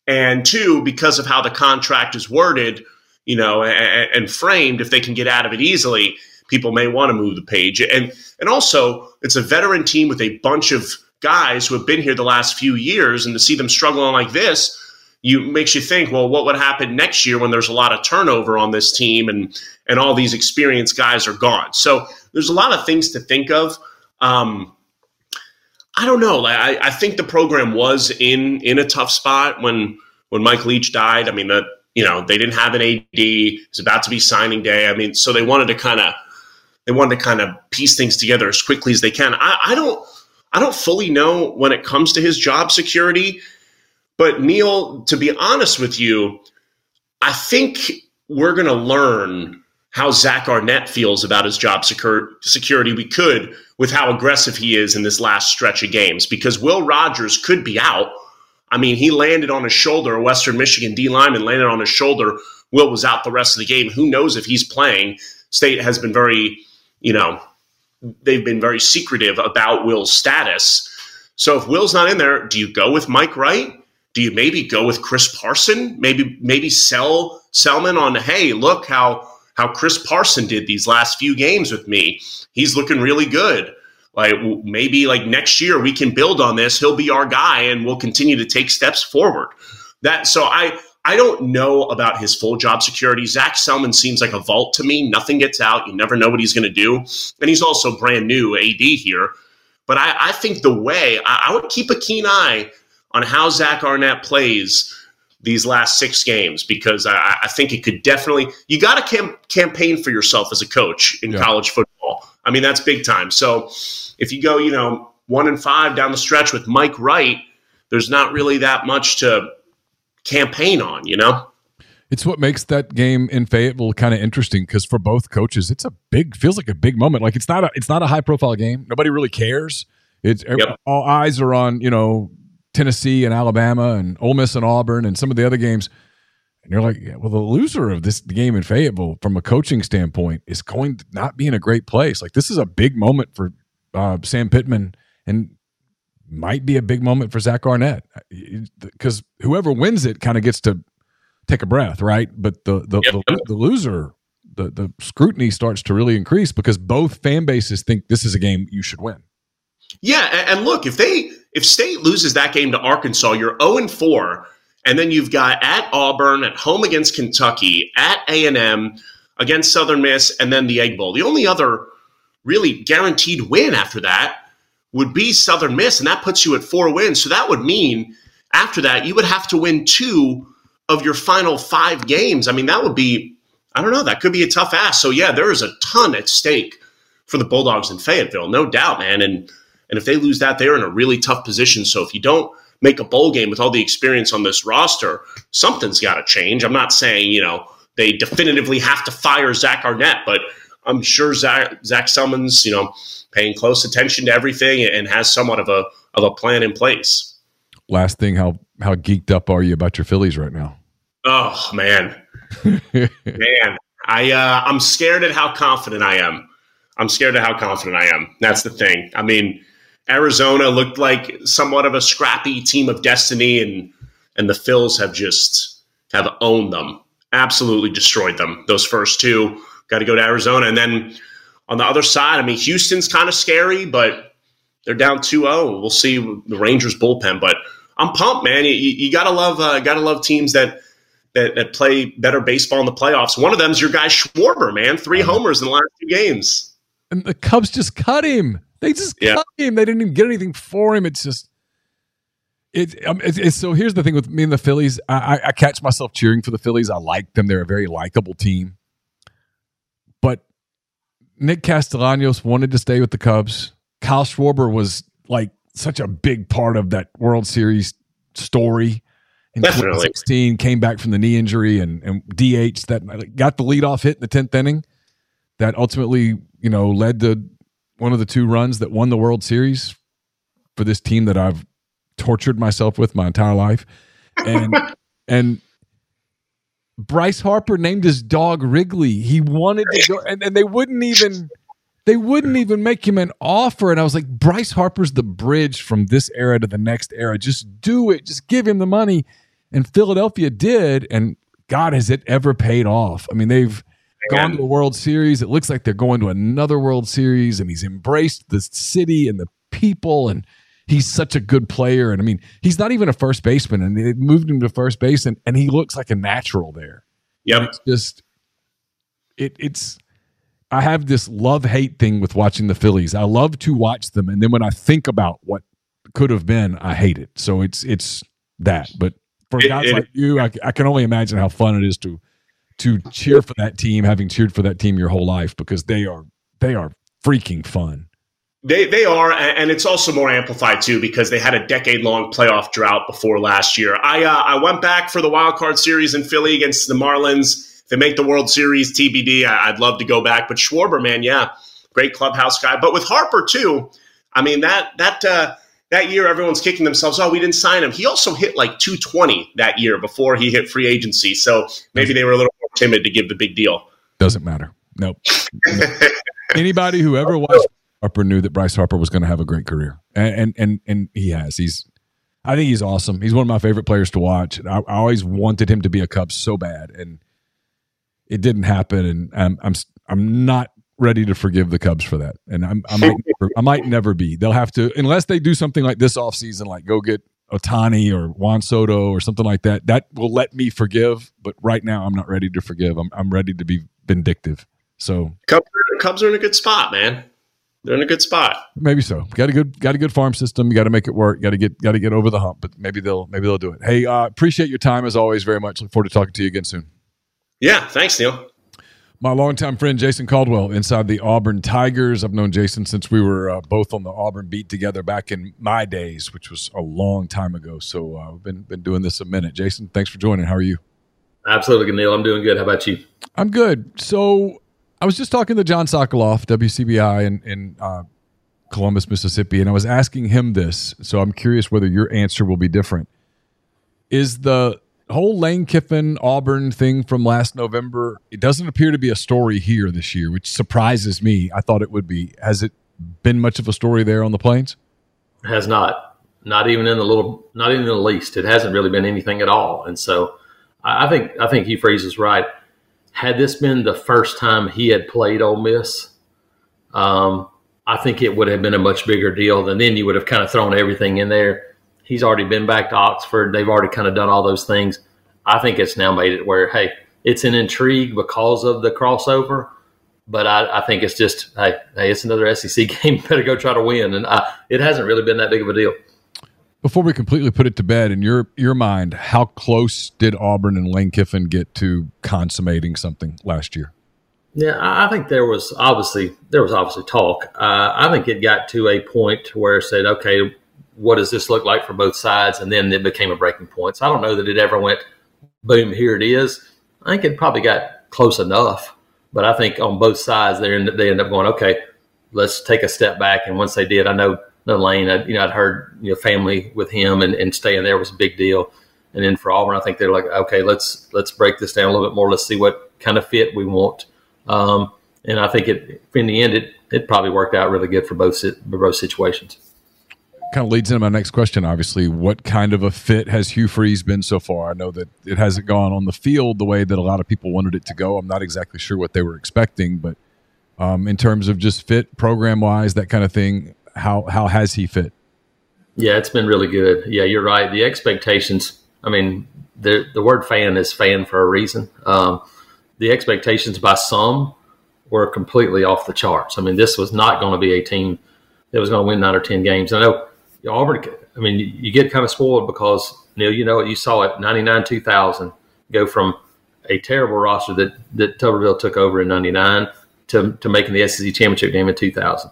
And two, because of how the contract is worded, you know, and, and framed, if they can get out of it easily, people may want to move the page. And and also, it's a veteran team with a bunch of guys who have been here the last few years, and to see them struggling like this, you makes you think, well, what would happen next year when there's a lot of turnover on this team and and all these experienced guys are gone. So there's a lot of things to think of. Um, I don't know. I, I think the program was in in a tough spot when when Mike Leach died. I mean, that you know they didn't have an AD. It's about to be signing day. I mean, so they wanted to kind of they wanted to kind of piece things together as quickly as they can. I, I don't I don't fully know when it comes to his job security, but Neal, to be honest with you, I think we're going to learn how Zach Arnett feels about his job secur- security. We could with how aggressive he is in this last stretch of games because Will Rogers could be out. I mean, he landed on his shoulder. A Western Michigan D lineman landed on his shoulder. Will was out the rest of the game. Who knows if he's playing? State has been very you know, they've been very secretive about Will's status. So if Will's not in there, do you go with Mike Wright? Do you maybe go with Chris Parson? Maybe maybe sell Selmon on hey, look how how Chris Parson did these last few games with me. He's looking really good. Like maybe like next year we can build on this. He'll be our guy and we'll continue to take steps forward. That so I I don't know about his full job security. Zach Selmon seems like a vault to me. Nothing gets out. You never know what he's going to do. And he's also brand new AD here. But I, I think the way I, I, would keep a keen eye on how Zach Arnett plays these last six games because I, I think it could definitely you got to cam- campaign for yourself as a coach in yeah. college football. I mean that's big time. So if you go, you know, one and five down the stretch with Mike Wright, there's not really that much to campaign on, you know? It's what makes that game in Fayetteville kind of interesting because for both coaches, it's a big feels like a big moment. Like it's not a it's not a high profile game. Nobody really cares. It's yep. all eyes are on you know Tennessee and Alabama and Ole Miss and Auburn and some of the other games. And you're like, yeah, well, the loser of this game in Fayetteville, from a coaching standpoint, is going to not be in a great place. Like this is a big moment for uh, Sam Pittman and might be a big moment for Zach Arnett because whoever wins it kind of gets to take a breath, right? But the the, yep. the, the loser, the the scrutiny starts to really increase because both fan bases think this is a game you should win. Yeah, and look, if they if State loses that game to Arkansas, you're 0 and 4, and then you've got at Auburn, at home against Kentucky, at A&M, against Southern Miss, and then the Egg Bowl. The only other really guaranteed win after that would be Southern Miss, and that puts you at four wins. So that would mean after that, you would have to win two of your final five games. I mean, that would be, I don't know, that could be a tough ask. So yeah, there is a ton at stake for the Bulldogs in Fayetteville, no doubt, man. And and if they lose that, they're in a really tough position. So if you don't make a bowl game with all the experience on this roster, something's got to change. I'm not saying you know they definitively have to fire Zach Arnett, but I'm sure Zach, Zac Selmon's you know paying close attention to everything and has somewhat of a of a plan in place. Last thing, how how geeked up are you about your Phillies right now? Oh man, man, I uh, I'm scared at how confident I am. I'm scared at how confident I am. That's the thing. I mean, Arizona looked like somewhat of a scrappy team of destiny, and and the Phils have just have owned them, absolutely destroyed them. Those first two got to go to Arizona, and then on the other side, I mean, Houston's kind of scary, but they're down 2-0. We'll see the Rangers bullpen, but I'm pumped, man. You, you gotta love uh, gotta love teams that, that that play better baseball in the playoffs. One of them is your guy Schwarber, man. Three homers in the last two games. And the Cubs just cut him. They just yeah. cut him. They didn't even get anything for him. It's just it, um, it's, it's, so here's the thing with me and the Phillies. I, I, catch myself cheering for the Phillies. I like them. They're a very likable team. But Nick Castellanos wanted to stay with the Cubs. Kyle Schwarber was like such a big part of that World Series story in Definitely. 2016. Came back from the knee injury and, and DH that got the leadoff hit in the tenth inning. That ultimately, you know, led to one of the two runs that won the World Series for this team that I've tortured myself with my entire life. And and Bryce Harper named his dog Wrigley. He wanted to go and, and they wouldn't even they wouldn't even make him an offer. And I was like, Bryce Harper's the bridge from this era to the next era. Just do it. Just give him the money. And Philadelphia did. And God, has it ever paid off? I mean, they've gone to a World Series. It looks like they're going to another World Series, and he's embraced the city and the people, and he's such a good player. And I mean, he's not even a first baseman, and they moved him to first base, and, and he looks like a natural there. Yep. It's just it it's I have this love hate thing with watching the Phillies. I love to watch them, and then when I think about what could have been, I hate it. So it's it's that. But for it, guys it, like you, I, I can only imagine how fun it is to to cheer for that team, having cheered for that team your whole life, because they are they are freaking fun. They they are, and it's also more amplified too because they had a decade long playoff drought before last year. I uh, I went back for the wild card series in Philly against the Marlins. If they make the World Series TBD, I, would love to go back. But Schwarber, man, yeah, great clubhouse guy. But with Harper too, I mean that that. Uh, that year everyone's kicking themselves oh we didn't sign him he also hit like 220 that year before he hit free agency so maybe they were a little more timid to give the big deal doesn't matter nope, anybody who ever watched harper knew that bryce harper was going to have a great career and, and and and he has he's I think he's awesome. He's one of my favorite players to watch. I, I always wanted him to be a Cub so bad, and it didn't happen. And I'm I'm I'm not ready to forgive the Cubs for that. And I'm, I might never, I might never be. They'll have to unless they do something like this offseason, like go get Ohtani or Juan Soto or something like that. That will let me forgive. But right now, I'm not ready to forgive. I'm I'm ready to be vindictive. So Cubs, Cubs are in a good spot, man they're in a good spot. Maybe so. Got a good got a good farm system. You got to make it work. Got to get got to get over the hump. But maybe they'll maybe they'll do it. Hey, uh, appreciate your time as always very much. Look forward to talking to you again soon. Yeah, thanks, Neal. My longtime friend Jason Caldwell inside the Auburn Tigers. I've known Jason since we were uh, both on the Auburn beat together back in my days, which was a long time ago. So uh, we've been been doing this a minute. Jason, thanks for joining. How are you? Absolutely, Neal. I'm doing good. How about you? I'm good. So I was just talking to Jon Sokoloff, WCBI, in, in uh, Columbus, Mississippi, and I was asking him this. So I'm curious whether your answer will be different. Is the whole Lane Kiffin Auburn thing from last November? It doesn't appear to be a story here this year, which surprises me. I thought it would be. Has it been much of a story there on the plains? Has not. Not even in the little. Not even in the least. It hasn't really been anything at all. And so, I think I think Hugh Freeze is right had this been the first time he had played Ole Miss, um, I think it would have been a much bigger deal. And then you would have kind of thrown everything in there. He's already been back to Oxford. They've already kind of done all those things. I think it's now made it where, hey, it's an intrigue because of the crossover. But I, I think it's just, hey, hey, it's another SEC game. Better go try to win. And I, it hasn't really been that big of a deal. Before we completely put it to bed, in your your mind, how close did Auburn and Lane Kiffin get to consummating something last year? Yeah, I think there was obviously there was obviously talk. Uh, I think it got to a point where it said, okay, what does this look like for both sides? And then it became a breaking point. So I don't know that it ever went, boom, here it is. I think it probably got close enough, but I think on both sides they they end up going, okay, let's take a step back. And once they did, I know the lane. I, you know, I'd heard you know family with him and, and staying there was a big deal. And then for Auburn, I think they're like, okay, let's let's break this down a little bit more. Let's see what kind of fit we want. Um, and I think it in the end, it it probably worked out really good for both for both situations. Kind of leads into my next question. Obviously, what kind of a fit has Hugh Freeze been so far? I know that it hasn't gone on the field the way that a lot of people wanted it to go. I'm not exactly sure what they were expecting, but um, in terms of just fit program wise, that kind of thing, how how has he fit? Yeah, it's been really good. Yeah, you're right. The expectations. I mean, the the word fan is fan for a reason. Um, the expectations by some were completely off the charts. I mean, this was not going to be a team that was going to win nine or ten games. I know Auburn. I mean, you, get kind of spoiled because Neal, you know, you saw it 99, 2000 go from a terrible roster that that Tuberville took over in '99 to to making the SEC championship game in 2000.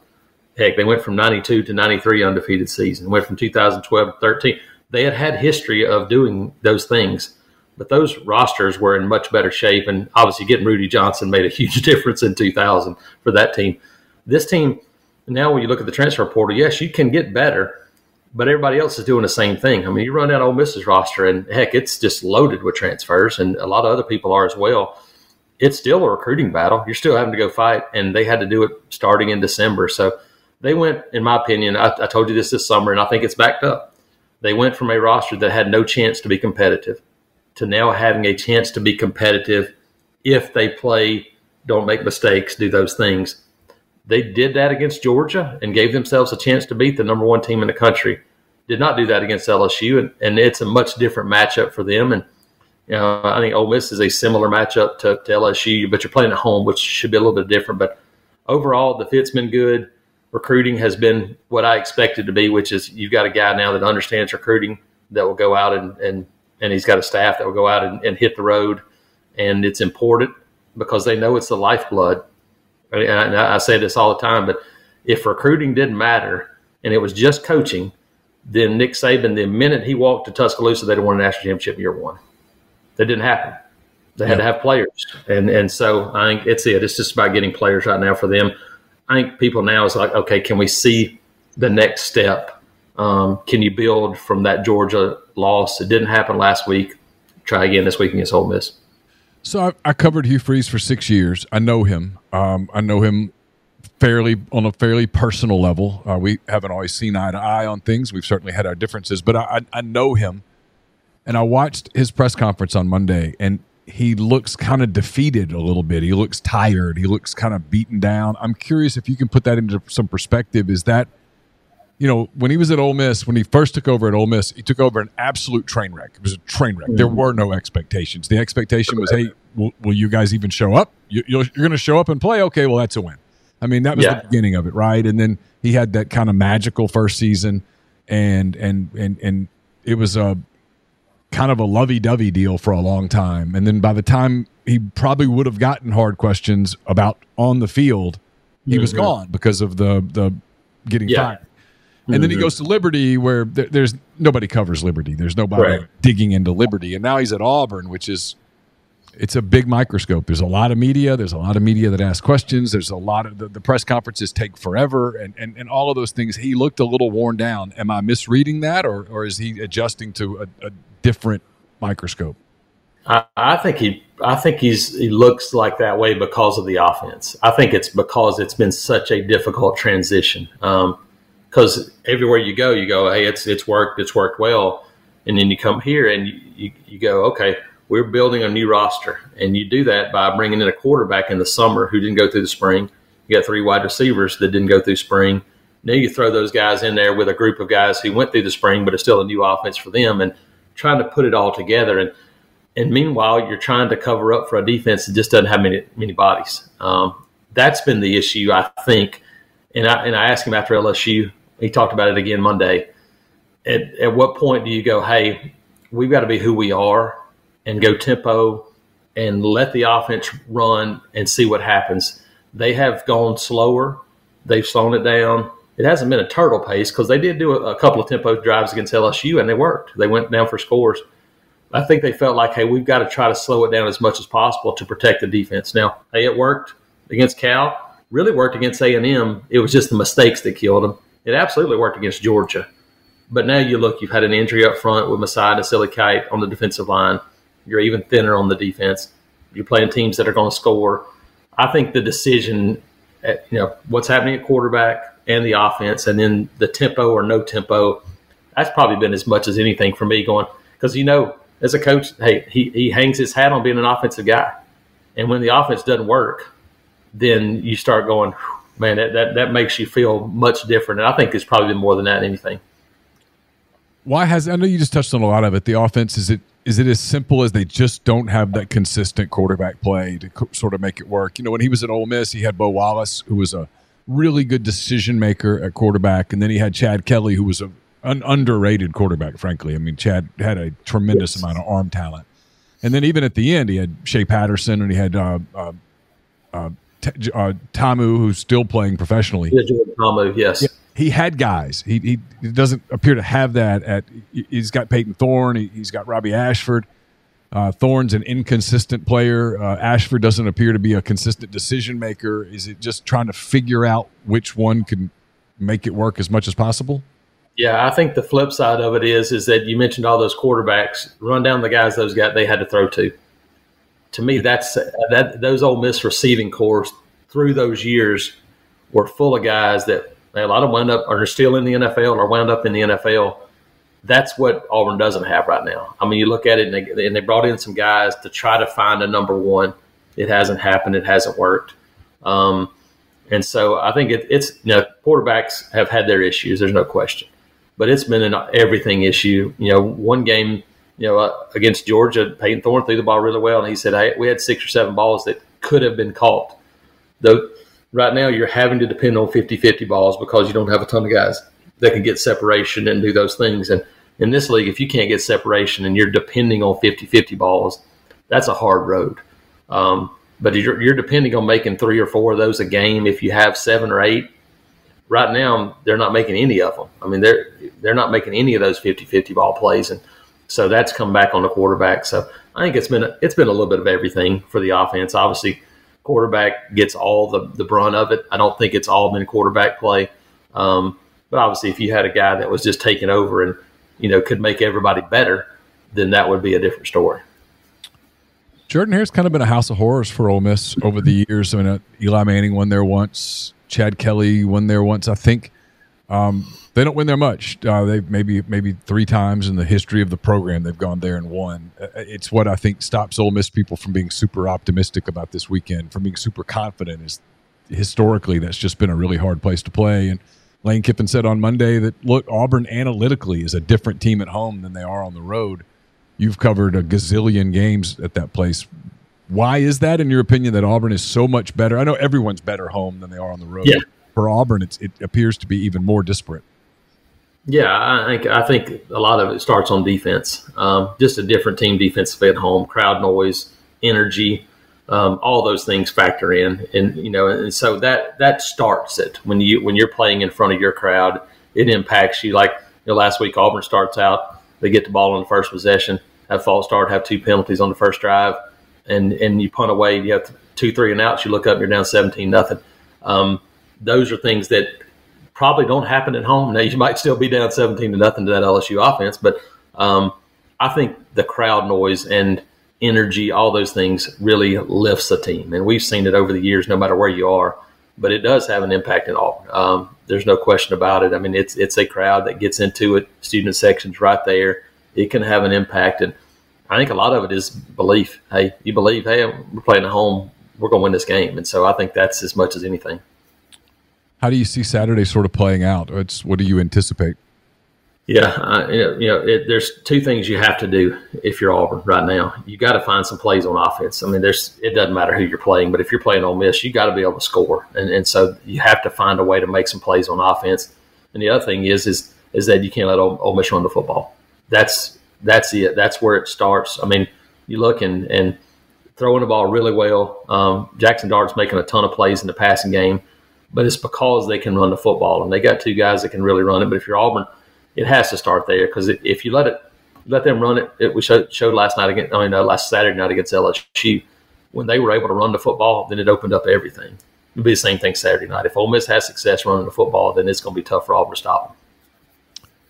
Heck, they went from 92 to 93 undefeated season, went from 2012 to 13. They had had history of doing those things, but those rosters were in much better shape. And obviously, getting Rudi Johnson made a huge difference in 2000 for that team. This team, now when you look at the transfer portal, yes, you can get better, but everybody else is doing the same thing. I mean, you run out Ole Miss's roster, and heck, it's just loaded with transfers, and a lot of other people are as well. It's still a recruiting battle. You're still having to go fight, and they had to do it starting in December. So, they went, in my opinion, I, I told you this this summer, and I think it's backed up. They went from a roster that had no chance to be competitive to now having a chance to be competitive if they play, don't make mistakes, do those things. They did that against Georgia and gave themselves a chance to beat the number one team in the country. Did not do that against LSU, and, and it's a much different matchup for them. And you know, I think Ole Miss is a similar matchup to, to LSU, but you're playing at home, which should be a little bit different. But overall, the fit's been good recruiting has been what I expected to be, which is you've got a guy now that understands recruiting that will go out and and, and he's got a staff that will go out and, and hit the road, and it's important because they know it's the lifeblood. And I, I say this all the time, but if recruiting didn't matter and it was just coaching, then Nick Saban, the minute he walked to Tuscaloosa, they'd have won a national championship year one. That didn't happen. They had to have players, and and so I think it's it. It's just about getting players right now for them. I think people now is like, okay, can we see the next step? Um, can you build from that Georgia loss? It didn't happen last week. Try again this week against Ole Miss. So I, I covered Hugh Freeze for six years. I know him. Um, I know him fairly on a fairly personal level. Uh, we haven't always seen eye to eye on things. We've certainly had our differences, but I, I know him, and I watched his press conference on Monday, and he looks kind of defeated a little bit. He looks tired. He looks kind of beaten down. I'm curious if you can put that into some perspective. Is that you know, when he was at Ole Miss, when he first took over at Ole Miss, he took over an absolute train wreck. It was a train wreck. There were no expectations. The expectation was, hey, will, will you guys even show up? You, are going to show up and play? Okay, well, that's a win. I mean, that was yeah. the beginning of it, right? And then he had that kind of magical first season, and and and and it was a kind of a lovey-dovey deal for a long time. And then by the time he probably would have gotten hard questions about on the field, he mm-hmm. was gone because of the the getting yeah. fired. And mm-hmm. then he mm-hmm. goes to Liberty, where there, there's nobody covers Liberty. There's nobody right. digging into Liberty, and now he's at Auburn, which is it's a big microscope. There's a lot of media. There's a lot of media that ask questions. There's a lot of the, the press conferences take forever, and, and and all of those things. He looked a little worn down. Am I misreading that, or or is he adjusting to a, a different microscope? I, I think he I think he's he looks like that way because of the offense. I think it's because it's been such a difficult transition. Um, because everywhere you go, you go, hey, it's it's worked, it's worked well, and then you come here and you, you, you go, okay, we're building a new roster, and you do that by bringing in a quarterback in the summer who didn't go through the spring. You got three wide receivers that didn't go through spring. Now you throw those guys in there with a group of guys who went through the spring, but it's still a new offense for them, and trying to put it all together. And and meanwhile, you're trying to cover up for a defense that just doesn't have many many bodies. Um, that's been the issue, I think. And I and I asked him after LSU he talked about it again Monday. At, at what point do you go, hey, we've got to be who we are and go tempo and let the offense run and see what happens? They have gone slower. They've slowed it down. It hasn't been a turtle pace because they did do a, a couple of tempo drives against LSU and they worked. They went down for scores. I think they felt like, hey, we've got to try to slow it down as much as possible to protect the defense. Now, hey, it worked against Cal. Really worked against A and M. It was just the mistakes that killed them. It absolutely worked against Georgia. But now you look, you've had an injury up front with Mosiah Kite on the defensive line. You're even thinner on the defense. You're playing teams that are going to score. I think the decision, at, you know, what's happening at quarterback and the offense, and then the tempo or no tempo, that's probably been as much as anything for me going because you know, as a coach, hey, he, he hangs his hat on being an offensive guy, and when the offense doesn't work, then you start going, man, that, that, that makes you feel much different. And I think it's probably been more than that anything. Why has I know you just touched on a lot of it. The offense is it is it as simple as they just don't have that consistent quarterback play to co- sort of make it work? You know, when he was at Ole Miss, he had Bo Wallace, who was a really good decision maker at quarterback, and then he had Chad Kelly, who was a, an underrated quarterback. Frankly, I mean, Chad had a tremendous yes. amount of arm talent, and then even at the end, he had Shea Patterson, and he had uh, uh, uh, uh, Ta'amu, who's still playing professionally. Yeah, Ta'amu, yes. Yeah, he had guys. He, he doesn't appear to have that. At he's got Payton Thorne. He, has got Robbie Ashford. Uh, Thorne's an inconsistent player. Uh, Ashford doesn't appear to be a consistent decision maker. Is it just trying to figure out which one can make it work as much as possible? Yeah, I think the flip side of it is is that you mentioned all those quarterbacks. Run down the guys those guys they had to throw to to me, that's that those Ole Miss receiving corps through those years were full of guys that a lot of wound up are still in the NFL or wound up in the NFL. That's what Auburn doesn't have right now. I mean, you look at it and they, and they brought in some guys to try to find a number one. It hasn't happened. It hasn't worked. Um, and so I think it, it's you know quarterbacks have had their issues. There's no question, but it's been an everything issue. You know, one game you know, uh, against Georgia, Payton Thorne threw the ball really well, and he said, "Hey, we had six or seven balls that could have been caught." Though right now you're having to depend on 50-50 balls because you don't have a ton of guys that can get separation and do those things. And in this league, if you can't get separation and you're depending on 50-50 balls, that's a hard road. Um, but you're, you're depending on making three or four of those a game. If you have seven or eight, right now they're not making any of them. I mean, they're they're not making any of those 50-50 ball plays and – so that's come back on the quarterback. So I think it's been it's been a little bit of everything for the offense. Obviously, quarterback gets all the the brunt of it. I don't think it's all been quarterback play. Um, but obviously, if you had a guy that was just taking over and you know could make everybody better, then that would be a different story. Jordan Hare's kind of been a house of horrors for Ole Miss over the years. I mean, uh, Eli Manning won there once. Chad Kelly won there once, I think. Um, they don't win there much. Uh, they maybe maybe three times in the history of the program they've gone there and won. Uh, it's what I think stops Ole Miss people from being super optimistic about this weekend, from being super confident. Is historically that's just been a really hard place to play. And Lane Kiffin said on Monday that look, Auburn analytically is a different team at home than they are on the road. You've covered a gazillion games at that place. Why is that, in your opinion, that Auburn is so much better? I know everyone's better home than they are on the road. Yeah. For Auburn, it appears to be even more disparate. Yeah, I think I think a lot of it starts on defense. Um, just a different team defensively at home, crowd noise, energy, um, all those things factor in, and you know, and so that that starts it when you when you're playing in front of your crowd. It impacts you. Like you know, last week, Auburn starts out, they get the ball on the first possession, have false start, have two penalties on the first drive, and and you punt away. You have two, three and outs. You look up, you're down seventeen nothing. Um, those are things that probably don't happen at home. Now you might still be down seventeen to nothing to that LSU offense, but um, I think the crowd noise and energy, all those things really lifts a team, and we've seen it over the years. No matter where you are, but it does have an impact in all. Um, there's no question about it. I mean, it's it's a crowd that gets into it. Student sections right there. It can have an impact, and I think a lot of it is belief. Hey, you believe? Hey, we're playing at home. We're going to win this game, and so I think that's as much as anything. How do you see Saturday sort of playing out? It's, what do you anticipate? Yeah, uh, you know, it, there's two things you have to do if you're Auburn right now. You got to find some plays on offense. I mean, there's it doesn't matter who you're playing, but if you're playing Ole Miss, you got to be able to score, and and so you have to find a way to make some plays on offense. And the other thing is is is that you can't let Ole, Ole Miss run the football. That's that's it. That's where it starts. I mean, you look and and throwing the ball really well. Um, Jackson Dart's making a ton of plays in the passing game but it's because they can run the football and they got two guys that can really run it. But if you're Auburn, it has to start there because if you let it let them run it, it we showed, showed last night against I mean uh, last Saturday night against LSU when they were able to run the football, then it opened up everything. It'll be the same thing Saturday night. If Ole Miss has success running the football, then it's going to be tough for Auburn to stop them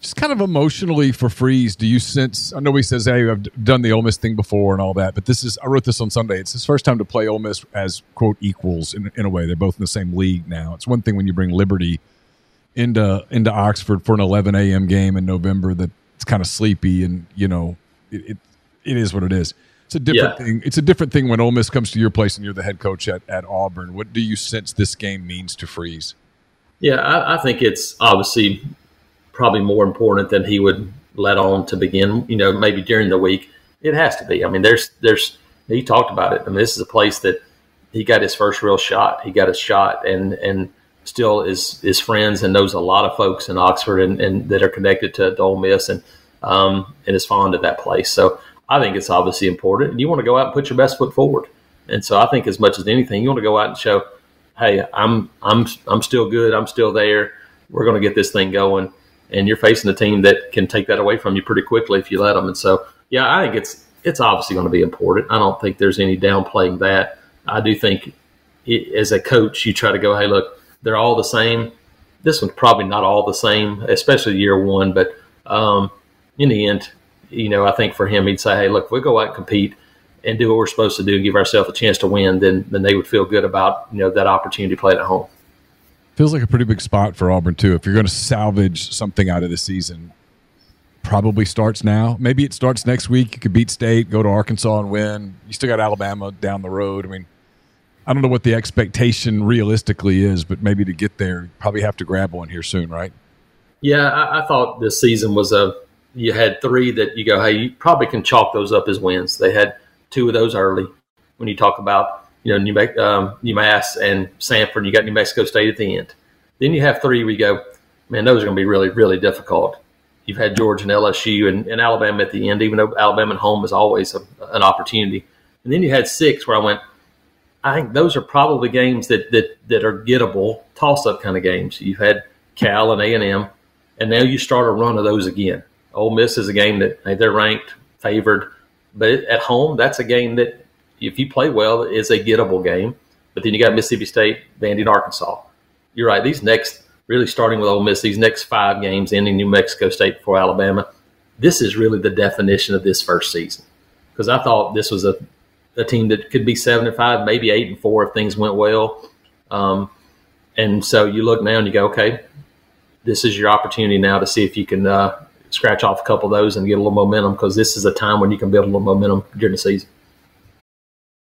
just kind of emotionally for Freeze, do you sense? I know he says, "Hey, I've done the Ole Miss thing before and all that," but this is I wrote this on Sunday. It's his first time to play Ole Miss as quote equals in, in a way. They're both in the same league now. It's one thing when you bring Liberty into into Oxford for an 11 a.m. game in November that it's kind of sleepy and you know it, it, it is what it is. It's a different yeah. thing. It's a different thing when Ole Miss comes to your place and you're the head coach at, at Auburn. What do you sense this game means to Freeze? Yeah, I, I think it's obviously probably more important than he would let on to begin. You know, maybe during the week, it has to be. I mean, there's there's he talked about it. I mean, this is a place that he got his first real shot. He got a shot, and and still is is friends and knows a lot of folks in Oxford and, and that are connected to, Ole Miss and um, and is fond of that place. So I think it's obviously important, and you want to go out and put your best foot forward. And so I think as much as anything, you want to go out and show, hey, I'm I'm I'm still good. I'm still there. We're going to get this thing going and you're facing a team that can take that away from you pretty quickly if you let them. And so, yeah, I think it's it's obviously going to be important. I don't think there's any downplaying that. I do think it, as a coach, you try to go, hey, look, they're all the same. This one's probably not all the same, especially year one. But um, in the end, you know, I think for him, he'd say, hey, look, if we go out and compete and do what we're supposed to do and give ourselves a chance to win, then then they would feel good about you know that opportunity to play at home. Feels like a pretty big spot for Auburn too. If you're going to salvage something out of the season, probably starts now. Maybe it starts next week. You could beat State, go to Arkansas and win. You still got Alabama down the road. I mean, I don't know what the expectation realistically is, but maybe to get there, you probably have to grab one here soon, right? Yeah, I, I thought this season was a. You had three that you go, hey, you probably can chalk those up as wins. They had two of those early. When you talk about you know, New, um, UMass and Samford. You got New Mexico State at the end. Then you have three where you go, man, those are going to be really, really difficult. You've had Georgia and LSU and, and Alabama at the end, even though Alabama at home is always a, an opportunity. And then you had six where I went, I think those are probably games that that, that are gettable, toss up kind of games. You've had Cal and A and M, and now you start a run of those again. Ole Miss is a game that hey, they're ranked, favored, but at home that's a game that if you play well, it's a gettable game. But then you got Mississippi State, Vandy, and Arkansas. You're right. These next, really starting with Ole Miss, these next five games, ending New Mexico State before Alabama, this is really the definition of this first season. Because I thought this was a, a team that could be seven and five, maybe eight and four if things went well. Um, And so you look now and you go, okay, this is your opportunity now to see if you can uh, scratch off a couple of those and get a little momentum because this is a time when you can build a little momentum during the season.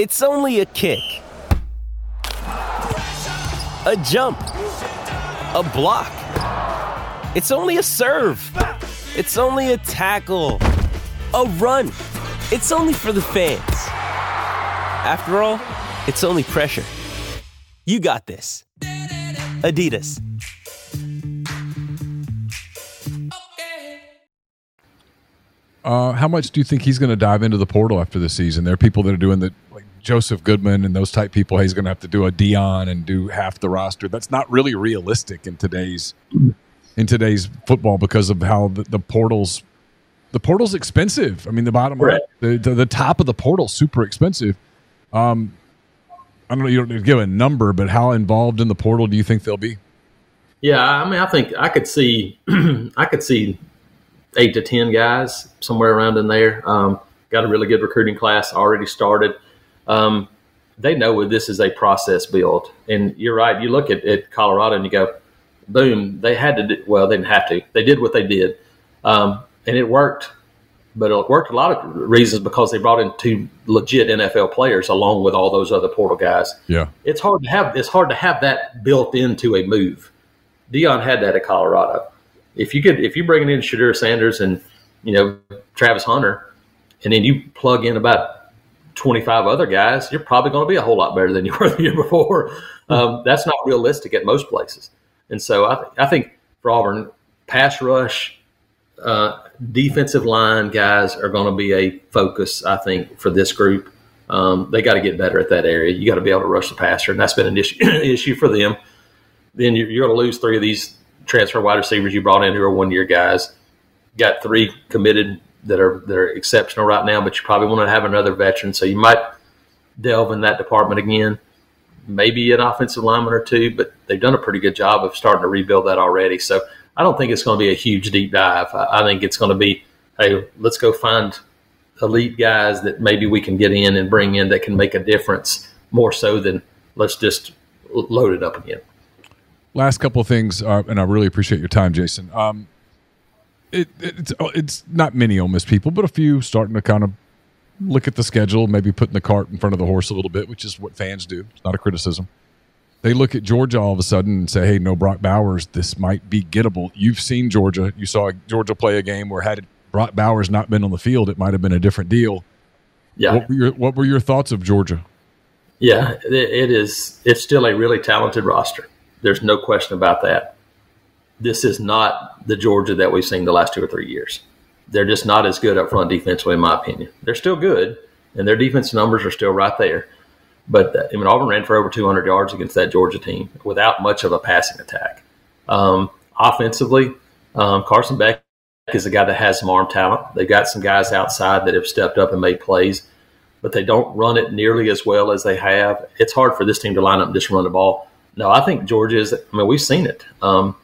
It's only a kick, a jump, a block. It's only a serve. It's only a tackle, a run. It's only for the fans. After all, it's only pressure. You got this. Adidas. Uh, how much do you think he's going to dive into the portal after the season? There are people that are doing the like Joseph Goodman and those type people. He's going to have to do a Deion and do half the roster. That's not really realistic in today's in today's football because of how the, the portals the portal's expensive. I mean, the bottom right. the, the, the top of the portal super expensive. Um, I don't know. You don't give a number, but how involved in the portal do you think they'll be? Yeah, I mean, I think I could see, I could see eight to ten guys somewhere around in there. Um, got a really good recruiting class already started. Um, they know this is a process build, and you're right. You look at, at Colorado and you go, boom, they had to. Do, well, they didn't have to. They did what they did, um, and it worked. But it worked a lot of reasons because they brought in two legit NFL players along with all those other portal guys. Yeah, it's hard to have. It's hard to have that built into a move. Deion had that at Colorado. If you could, if you're bringing in Shedeur Sanders and you know Travis Hunter, and then you plug in about 25 other guys, you're probably going to be a whole lot better than you were the year before. Um, that's not realistic at most places. And so I, th- I think for Auburn, pass rush, uh, defensive line guys are going to be a focus, I think, for this group. Um, they got to get better at that area. You got to be able to rush the passer, and that's been an issue, issue for them. Then you're, you're going to lose three of these transfer wide receivers you brought in who are one year guys. Got three committed that are that are exceptional right now, but you probably want to have another veteran, so you might delve in that department again. Maybe an offensive lineman or two, but they've done a pretty good job of starting to rebuild that already. So I don't think it's going to be a huge deep dive. I, I think it's going to be, hey, let's go find elite guys that maybe we can get in and bring in that can make a difference more so than let's just load it up again. Last couple of things, uh, and I really appreciate your time, Jason. Um, it, it's uh, it's not many Ole Miss people, but a few starting to kind of look at the schedule, maybe putting the cart in front of the horse a little bit, which is what fans do. It's not a criticism. They look at Georgia all of a sudden and say, "Hey, no Brock Bowers. This might be gettable." You've seen Georgia. You saw Georgia play a game where had Brock Bowers not been on the field, it might have been a different deal. Yeah. What were your What were your thoughts of Georgia? Yeah, it, it is. It's still a really talented roster. There's no question about that. This is not the Georgia that we've seen the last two or three years. They're just not as good up front defensively, in my opinion. They're still good, and their defense numbers are still right there. But I mean, Auburn ran for over 200 yards against that Georgia team without much of a passing attack. Um, offensively, um, Carson Beck is a guy that has some arm talent. They've got some guys outside that have stepped up and made plays, but they don't run it nearly as well as they have. It's hard for this team to line up and just run the ball. No, I think Georgia is. I mean, we've seen it. Um,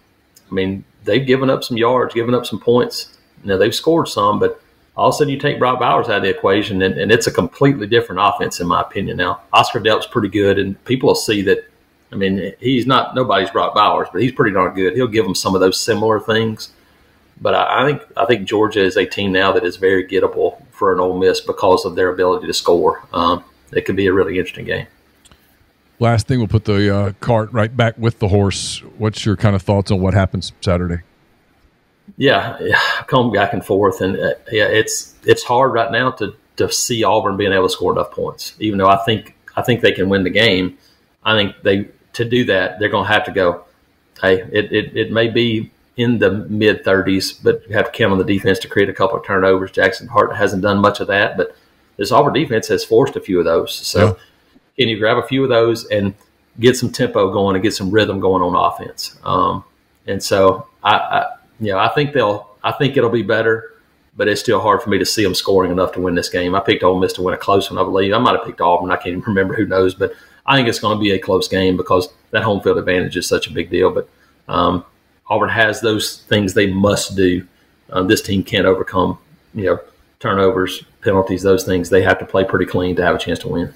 I mean, they've given up some yards, given up some points. Know, they've scored some, but all of a sudden you take Brock Bowers out of the equation, and, and it's a completely different offense, in my opinion. Now, Oscar Delp's pretty good, and people will see that. I mean, he's not nobody's Brock Bowers, but he's pretty darn good. He'll give them some of those similar things. But I, I think I think Georgia is a team now that is very gettable for an Ole Miss because of their ability to score. Um, it could be a really interesting game. Last thing, we'll put the uh, cart right back with the horse. What's your kind of thoughts on what happens Saturday? Yeah, come back and forth, and uh, yeah, it's it's hard right now to to see Auburn being able to score enough points. Even though I think I think they can win the game, I think they to do that they're going to have to go. Hey, it, it, it may be in the mid 30s, but you have to count on the defense to create a couple of turnovers. Jackson Dart hasn't done much of that, but this Auburn defense has forced a few of those. So, yeah. Can you grab a few of those and get some tempo going and get some rhythm going on offense? Um, and so, I, I you know, I think they'll. I think it'll be better, but it's still hard for me to see them scoring enough to win this game. I picked Ole Miss to win a close one, I believe. I might have picked Auburn. I can't even remember. Who knows? But I think it's going to be a close game because that home field advantage is such a big deal. But um, Auburn has those things they must do. Um, this team can't overcome, you know, turnovers, penalties, those things. They have to play pretty clean to have a chance to win.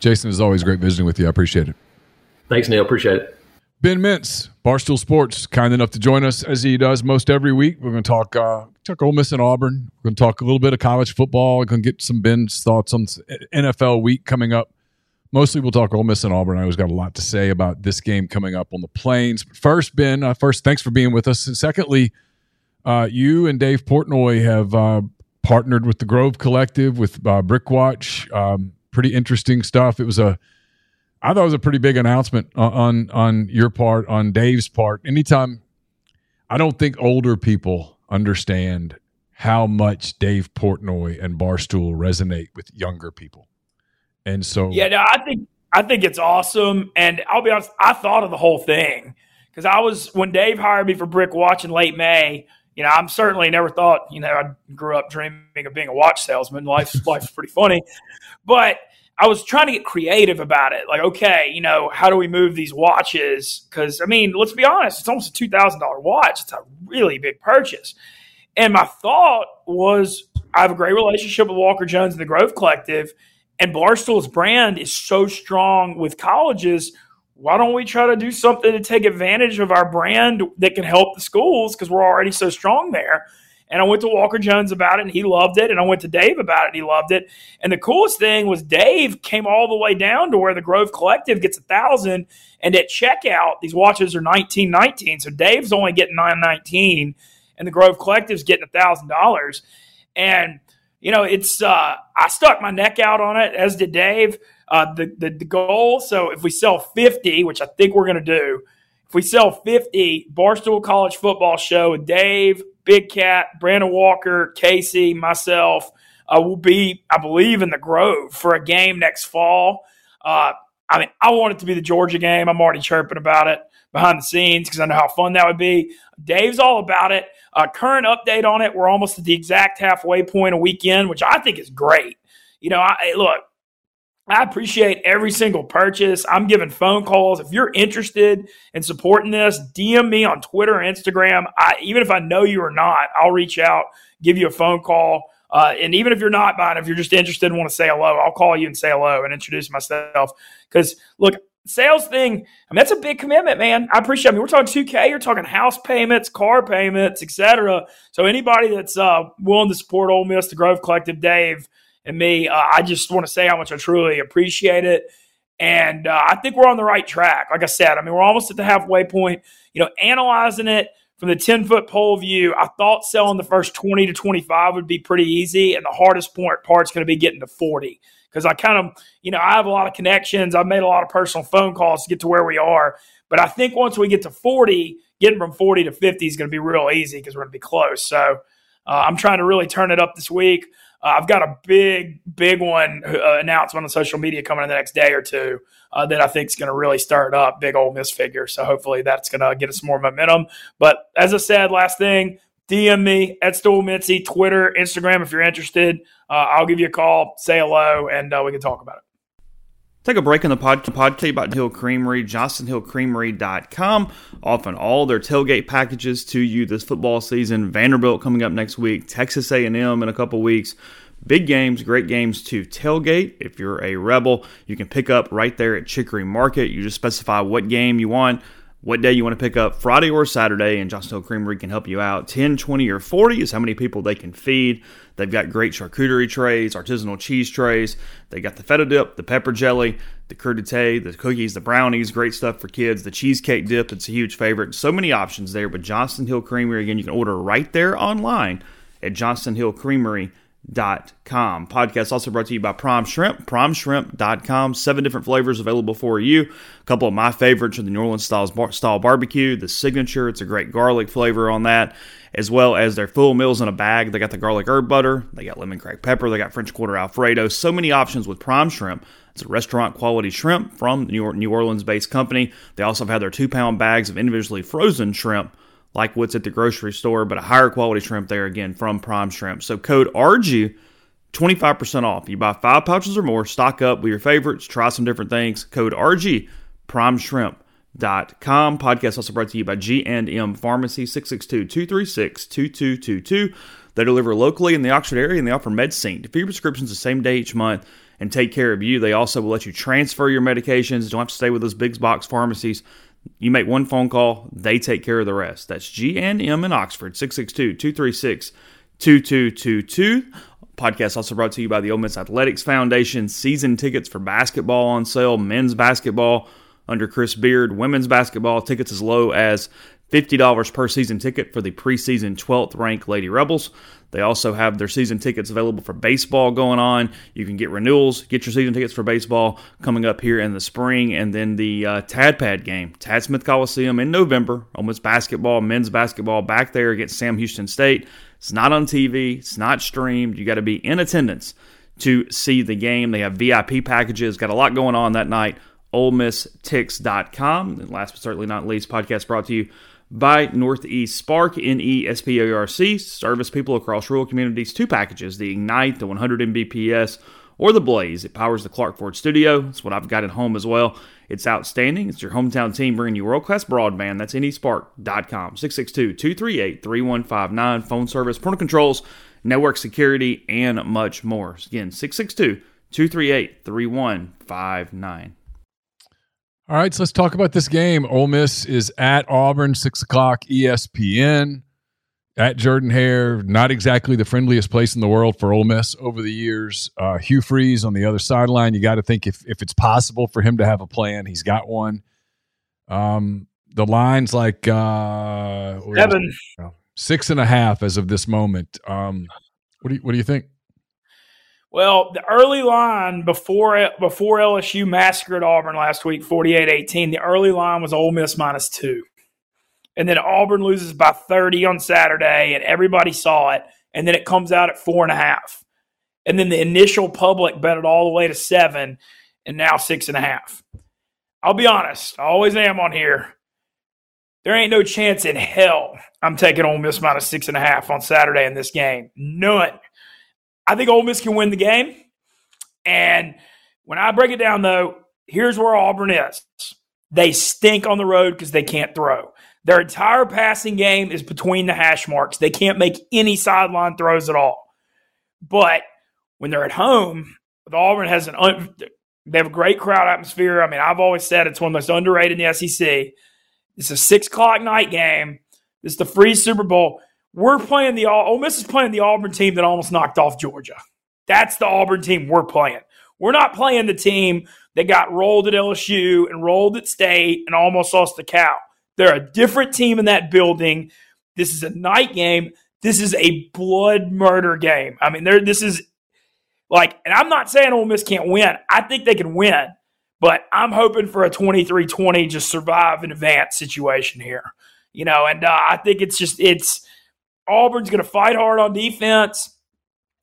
Jason, is always great visiting with you. I appreciate it. Thanks, Neal. Appreciate it. Ben Mintz, Barstool Sports, kind enough to join us as he does most every week. We're going to talk uh, talk Ole Miss and Auburn. We're going to talk a little bit of college football. We're going to get some Ben's thoughts on NFL week coming up. Mostly, we'll talk Ole Miss and Auburn. I always got a lot to say about this game coming up on the plains. But first, Ben, uh, first, thanks for being with us. And secondly, uh, you and Dave Portnoy have uh, partnered with the Grove Collective with uh, Brickwatch. Um, pretty interesting stuff. It was a I thought it was a pretty big announcement on on your part, on Dave's part. Anytime, I don't think older people understand how much Dave Portnoy and Barstool resonate with younger people, and so yeah, no, I think I think it's awesome. And I'll be honest, I thought of the whole thing because I was when Dave hired me for Brick Watch in late May. You know, I'm certainly never thought. You know, I grew up dreaming of being a watch salesman. Life's life's pretty funny, but I was trying to get creative about it. Like, okay, you know, how do we move these watches? Because I mean, let's be honest, it's almost a two thousand dollar watch. It's a really big purchase. And my thought was, I have a great relationship with Walker Jones and the Grove Collective, and Barstool's brand is so strong with colleges. Why don't we try to do something to take advantage of our brand that can help the schools because we're already so strong there? And I went to Walker Jones about it and he loved it. And I went to Dave about it and he loved it. And the coolest thing was Dave came all the way down to where the Grove Collective gets a thousand. And at checkout, these watches are nineteen nineteen. So Dave's only getting nine nineteen and the Grove Collective's getting a thousand dollars. And you know, it's uh, I stuck my neck out on it, as did Dave. Uh, the, the the goal. So if we sell fifty, which I think we're going to do, if we sell fifty, Barstool College Football Show with Dave, Big Cat, Brandon Walker, Casey, myself uh, will be, I believe, in the Grove for a game next fall. Uh, I mean, I want it to be the Georgia game. I'm already chirping about it behind the scenes because I know how fun that would be. Dave's all about it. Uh, current update on it: we're almost at the exact halfway point a weekend, which I think is great. You know, I, look, I appreciate every single purchase. I'm giving phone calls. If you're interested in supporting this, DM me on Twitter or Instagram. I, even if I know you or not, I'll reach out, give you a phone call. Uh, and even if you're not buying, if you're just interested and want to say hello, I'll call you and say hello and introduce myself. Because look, sales thing, I mean, that's a big commitment, man. I appreciate. I mean, we're talking 2K. You're talking house payments, car payments, etc. So anybody that's uh, willing to support Ole Miss, the Grove Collective, Dave and me. Uh, I just want to say how much I truly appreciate it. And uh, I think we're on the right track. Like I said, I mean, we're almost at the halfway point. You know, analyzing it from the 10 foot pole view, I thought selling the first 20 to 25 would be pretty easy. And the hardest part part's going to be getting to 40 because I kind of, you know, I have a lot of connections. I've made a lot of personal phone calls to get to where we are. But I think once we get to 40, getting from 40 to 50 is going to be real easy because we're going to be close. So uh, I'm trying to really turn it up this week. Uh, I've got a big, big one uh, announcement on social media coming in the next day or two uh, that I think is going to really start up big old Miss figure. So hopefully that's going to get us more momentum. But as I said, last thing, DM me at Stool Mitzi, Twitter, Instagram if you're interested. Uh, I'll give you a call, say hello, and uh, we can talk about it. Take a break in the pod, podcast about Hill Creamery, johnstonhillcreamery.com, offering all their tailgate packages to you this football season. Vanderbilt coming up next week, Texas A&M in a couple weeks. Big games, great games to tailgate. If you're a Rebel, you can pick up right there at Chicory Market. You just specify what game you want. What day you want to pick up, Friday or Saturday, and Johnston Hill Creamery can help you out. 10, 20, or 40 is how many people they can feed. They've got great charcuterie trays, artisanal cheese trays. They got the feta dip, the pepper jelly, the crudité, the cookies, the brownies, great stuff for kids. The cheesecake dip, it's a huge favorite. So many options there. But Johnston Hill Creamery, again, you can order right there online at johnstonhillcreamery.com com. Podcast also brought to you by Prime Shrimp, primeshrimp.com. Seven different flavors available for you. A couple of my favorites are the New Orleans style, style barbecue, the signature. It's a great garlic flavor on that, as well as their full meals in a bag. They got the garlic herb butter, they got lemon cracked pepper, they got French quarter Alfredo. So many options with Prime Shrimp. It's a restaurant quality shrimp from the New Orleans based company. They also have their two pound bags of individually frozen shrimp like what's at the grocery store, but a higher quality shrimp there again from Prime Shrimp. So code RG 25% off. You buy five pouches or more, stock up with your favorites, try some different things. Code RG primeshrimp.com. Podcast also brought to you by G&M Pharmacy 662-236-2222. They deliver locally in the Oxford area and they offer MedSync. For your prescriptions the same day each month and take care of you. They also will let you transfer your medications. Don't have to stay with those big box pharmacies. You make one phone call, they take care of the rest. That's G&M in Oxford, 662-236-2222. Podcast also brought to you by the Ole Miss Athletics Foundation. Season tickets for basketball on sale, men's basketball under Chris Beard, women's basketball tickets as low as $50 per season ticket for the preseason 12th ranked Lady Rebels. They also have their season tickets available for baseball going on. You can get renewals, get your season tickets for baseball coming up here in the spring, and then the uh, Tad Pad game, Tad Smith Coliseum in November. Ole Miss basketball, men's basketball back there against Sam Houston State. It's not on TV, it's not streamed. You got to be in attendance to see the game. They have VIP packages, got a lot going on that night. OleMissTix.com. And last but certainly not least, podcast brought to you by Northeast Spark, N E S P A R C. Service people across rural communities. Two packages the Ignite, the 100 Mbps, or the Blaze. It powers the Clark Ford studio. That's what I've got at home as well. It's outstanding. It's your hometown team bringing you world class broadband. That's nesparc.com. 662 238 3159. Phone service, parental controls, network security, and much more. Again, 662 238 3159. All right, so let's talk about this game. Ole Miss is at Auburn, six o'clock, ESPN. At Jordan Hare, not exactly the friendliest place in the world for Ole Miss over the years. Uh, Hugh Freeze on the other sideline. You got to think if if it's possible for him to have a plan, he's got one. Um, the lines like uh, seven, six and a half as of this moment. Um, what do you what do you think? Well, the early line before before LSU massacred Auburn last week, 48-18, the early line was Ole Miss minus two. And then Auburn loses by 30 on Saturday, and everybody saw it. And then it comes out at four and a half. And then the initial public bet it all the way to seven, and now six and a half. I'll be honest, I always am on here. There ain't no chance in hell I'm taking Ole Miss minus six and a half on Saturday in this game. None. I think Ole Miss can win the game. And when I break it down, though, here's where Auburn is. They stink on the road because they can't throw. Their entire passing game is between the hash marks. They can't make any sideline throws at all. But when they're at home, Auburn has an un- they have a great crowd atmosphere. I mean, I've always said it's one of the most underrated in the SEC. It's a six o'clock night game. It's the free Super Bowl. We're playing the Ole Miss is playing the Auburn team that almost knocked off Georgia. That's the Auburn team we're playing. We're not playing the team that got rolled at LSU and rolled at State and almost lost the cow. They're a different team in that building. This is a night game. This is a blood murder game. I mean, there. This is like, and I'm not saying Ole Miss can't win. I think they can win, but I'm hoping for a 23-20 just survive in advance situation here. You know, and uh, I think it's just it's Auburn's going to fight hard on defense.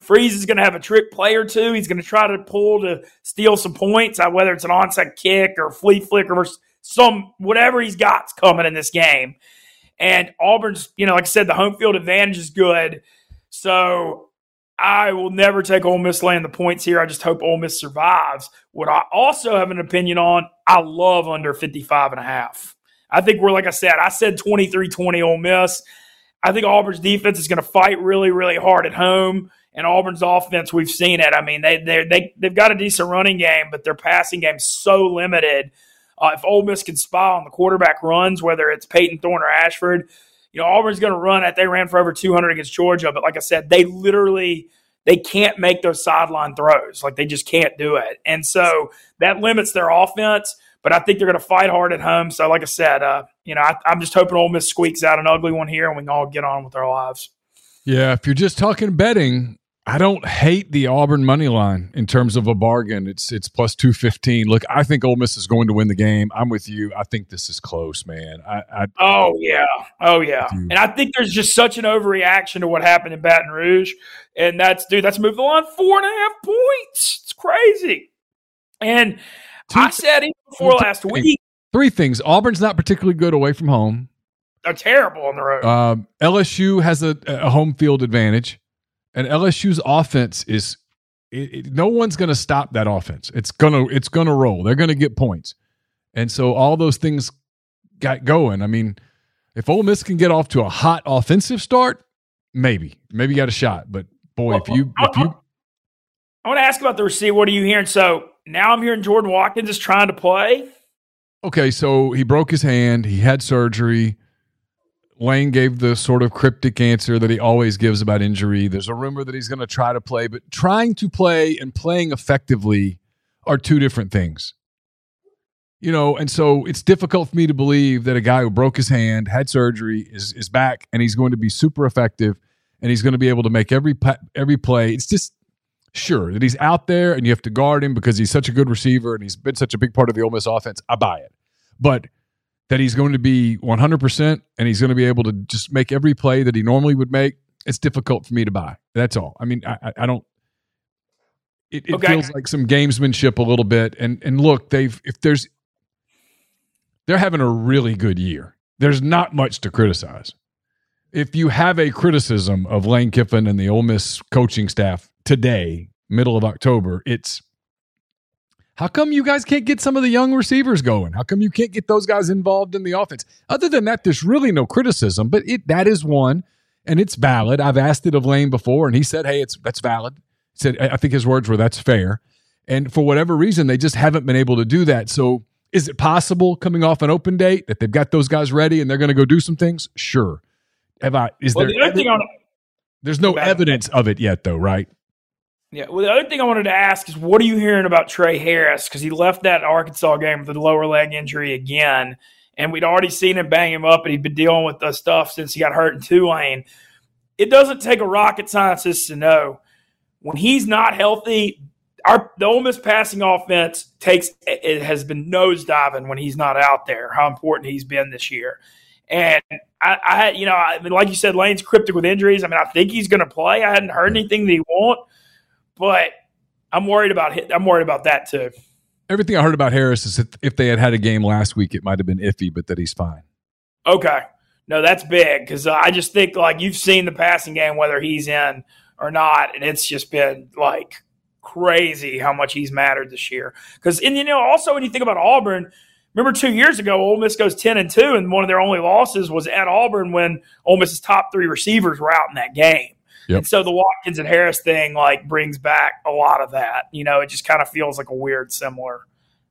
Freeze is going to have a trick play or two. He's going to try to pull to steal some points, uh, whether it's an onside kick or flea flicker or some whatever he's got's coming in this game. And Auburn's, you know, like I said, the home field advantage is good. So I will never take Ole Miss laying the points here. I just hope Ole Miss survives. What I also have an opinion on, I love under 55 and a half. I think we're, like I said, I said 23 20 Ole Miss. I think Auburn's defense is going to fight really, really hard at home. And Auburn's offense, we've seen it. I mean, they they they they've got a decent running game, but their passing game's so limited. Uh, if Ole Miss can spy on the quarterback runs, whether it's Payton Thorne or Ashford, you know Auburn's going to run at. They ran for over 200 against Georgia, but like I said, they literally they can't make those sideline throws. Like they just can't do it, and so that limits their offense. But I think they're going to fight hard at home. So, like I said, uh, you know, I, I'm just hoping Ole Miss squeaks out an ugly one here, and we can all get on with our lives. Yeah, if you're just talking betting, I don't hate the Auburn money line in terms of a bargain. It's it's plus two fifteen. Look, I think Ole Miss is going to win the game. I'm with you. I think this is close, man. I, I oh yeah, oh yeah, and I think there's just such an overreaction to what happened in Baton Rouge, and that's dude, that's moved the line four and a half points. It's crazy. And two, I said even before last week, three things. Auburn's not particularly good away from home. They're terrible on the road. Um, LSU has a, a home field advantage. And LSU's offense is it, it, no one's going to stop that offense. It's gonna it's gonna roll. They're going to get points, and so all those things got going. I mean, if Ole Miss can get off to a hot offensive start, maybe maybe you got a shot. But boy, well, if you if you, I want to ask about the receiver. What are you hearing? So now I'm hearing Jordan Watkins is trying to play. Okay, so he broke his hand. He had surgery. Lane gave the sort of cryptic answer that he always gives about injury. There's a rumor that he's going to try to play, but trying to play and playing effectively are two different things. You know, and so it's difficult for me to believe that a guy who broke his hand, had surgery, is is back and he's going to be super effective and he's going to be able to make every every play. It's just sure that he's out there and you have to guard him because he's such a good receiver and he's been such a big part of the Ole Miss offense. I buy it. But that he's going to be 100% and he's going to be able to just make every play that he normally would make, it's difficult for me to buy. That's all. I mean, I, I don't. It, it okay. feels like some gamesmanship a little bit. And and look, they've if there's they're having a really good year. There's not much to criticize. If you have a criticism of Lane Kiffin and the Ole Miss coaching staff today, middle of October, it's how come you guys can't get some of the young receivers going? How come you can't get those guys involved in the offense? Other than that, there's really no criticism, but it that is one, and it's valid. I've asked it of Lane before, and he said, "Hey, it's that's valid." He said, I think his words were, "That's fair," and for whatever reason, they just haven't been able to do that. So, is it possible coming off an open date that they've got those guys ready and they're going to go do some things? Sure. Have I? Is well, there? The on, there's no evidence of it yet, though, right? Yeah. Well, the other thing I wanted to ask is, what are you hearing about Trey Harris? Because he left that Arkansas game with a lower leg injury again, and we'd already seen him bang him up, and he'd been dealing with the stuff since he got hurt in Tulane. It doesn't take a rocket scientist to know when he's not healthy. Our the Ole Miss passing offense takes it has been nosediving when he's not out there. How important he's been this year, and I, I you know, I mean, like you said, Lane's cryptic with injuries. I mean, I think he's going to play. I hadn't heard anything that he won't but I'm worried about I'm worried about that too. Everything I heard about Harris is that if they had had a game last week, it might have been iffy, but that he's fine. Okay, no, that's big because uh, I just think like you've seen the passing game, whether he's in or not, and it's just been like crazy how much he's mattered this year. Because and you know also when you think about Auburn. Remember two years ago, Ole Miss goes ten and two, and one of their only losses was at Auburn when Ole Miss's top three receivers were out in that game. Yep. And so the Watkins and Harris thing like brings back a lot of that. You know, it just kind of feels like a weird, similar,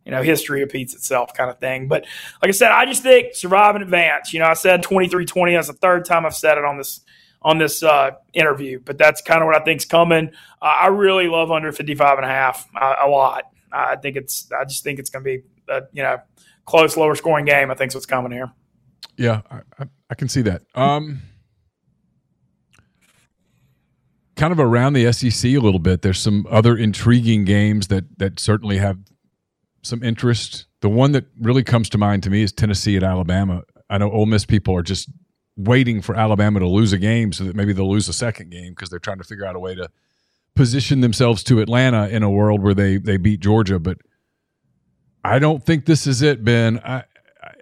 you know, history repeats itself kind of thing. But like I said, I just think survive in advance. You know, I said 23-20. That's the third time I've said it on this on this uh, interview, but that's kind of what I think's coming. Uh, I really love under 55 and a half uh, a lot. I think it's, I just think it's going to be, a, you know, close, lower scoring game. I think what's coming here. Yeah, I, I can see that. Um, kind of around the SEC a little bit. There's some other intriguing games that that certainly have some interest. The one that really comes to mind to me is Tennessee at Alabama. I know Ole Miss people are just waiting for Alabama to lose a game so that maybe they'll lose a second game because they're trying to figure out a way to position themselves to Atlanta in a world where they they beat Georgia. But I don't think this is it, Ben. I,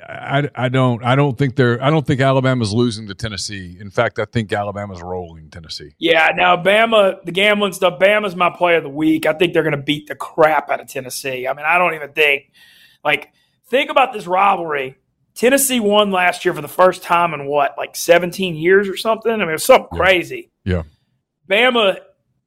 I, I don't I don't think they're I don't think Alabama's losing to Tennessee. In fact, I think Alabama's rolling Tennessee. Yeah, now Bama, the gambling stuff. Bama's my play of the week. I think they're going to beat the crap out of Tennessee. I mean, I don't even think like think about this rivalry. Tennessee won last year for the first time in what like 17 years or something. I mean, it was something yeah. crazy. Yeah, Bama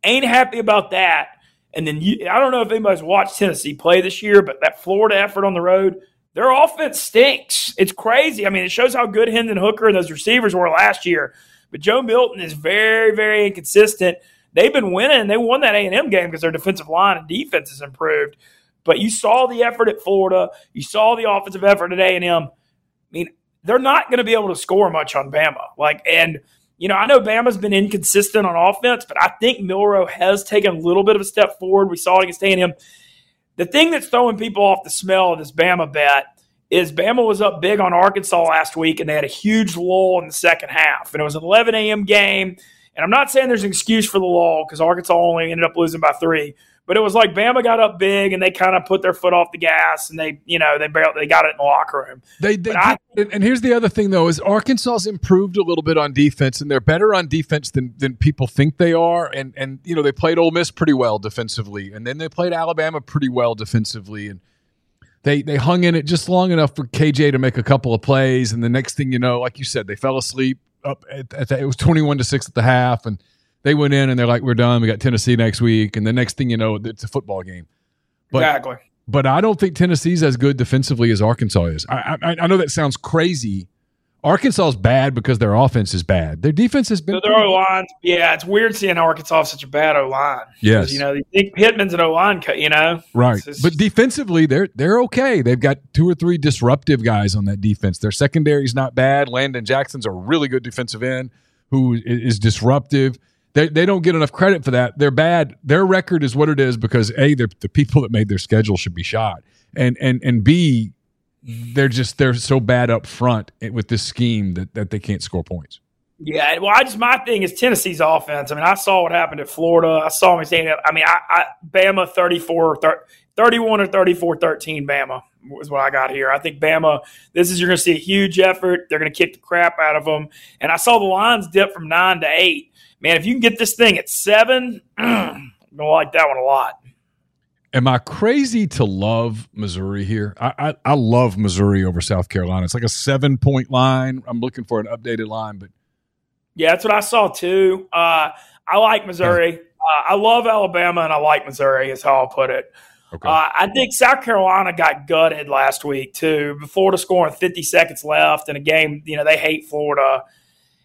ain't happy about that. And then you, I don't know if anybody's watched Tennessee play this year, but that Florida effort on the road their offense stinks. It's crazy. I mean, it shows how good Hendon Hooker and those receivers were last year. But Joe Milton is very, very inconsistent. They've been winning. They won that A and M game because their defensive line and defense has improved. But you saw the effort at Florida. You saw the offensive effort at A and M. I mean, they're not going to be able to score much on Bama. Like, and you know, I know Bama's been inconsistent on offense, but I think Milroe has taken a little bit of a step forward. We saw it against A&M. The thing that's throwing people off the smell of this Bama bet is Bama was up big on Arkansas last week, and they had a huge lull in the second half. And it was an 11 a.m. game. And I'm not saying there's an excuse for the lull because Arkansas only ended up losing by three. But it was like Bama got up big and they kind of put their foot off the gas and they, you know, they barely they got it in the locker room. They, they I, and here's the other thing though is Arkansas's improved a little bit on defense and they're better on defense than than people think they are. And and you know they played Ole Miss pretty well defensively and then they played Alabama pretty well defensively and they they hung in it just long enough for KJ to make a couple of plays and the next thing you know, like you said, they fell asleep up at, at the, it was 21 to 6 at the half and they went in and they're like, we're done. We got Tennessee next week. And the next thing you know, it's a football game. But, exactly. But I don't think Tennessee's as good defensively as Arkansas is. I, I, I know that sounds crazy. Arkansas is bad because their offense is bad. Their defense has been. So their O line, yeah, it's weird seeing Arkansas such a bad O line. Yes, you know, Pittman's an O line, you know, right? But defensively, they're they're okay. They've got two or three disruptive guys on that defense. Their secondary's not bad. Landon Jackson's a really good defensive end who is disruptive they, they don't get enough credit for that. They're bad. Their record is what it is because a the people that made their schedule should be shot, and and and b they're just they're so bad up front with this scheme that that they can't score points. Yeah, well, I just my thing is Tennessee's offense. I mean, I saw what happened at Florida. I saw them saying, I mean, I, I Bama 34, 31 or 34 13 Bama was what I got here. I think Bama, this is you're going to see a huge effort. They're going to kick the crap out of them. And I saw the lines dip from nine to eight man, if you can get this thing at seven, I'm gonna like that one a lot. Am I crazy to love Missouri here? I, I, I love Missouri over South Carolina. It's like a seven point line. I'm looking for an updated line, but yeah, that's what I saw too. Uh, I like Missouri. Yeah. Uh, I love Alabama, and I like Missouri. Is how I'll put it. Okay. Uh, I think South Carolina got gutted last week too. Florida scoring 50 seconds left in a game. You know they hate Florida.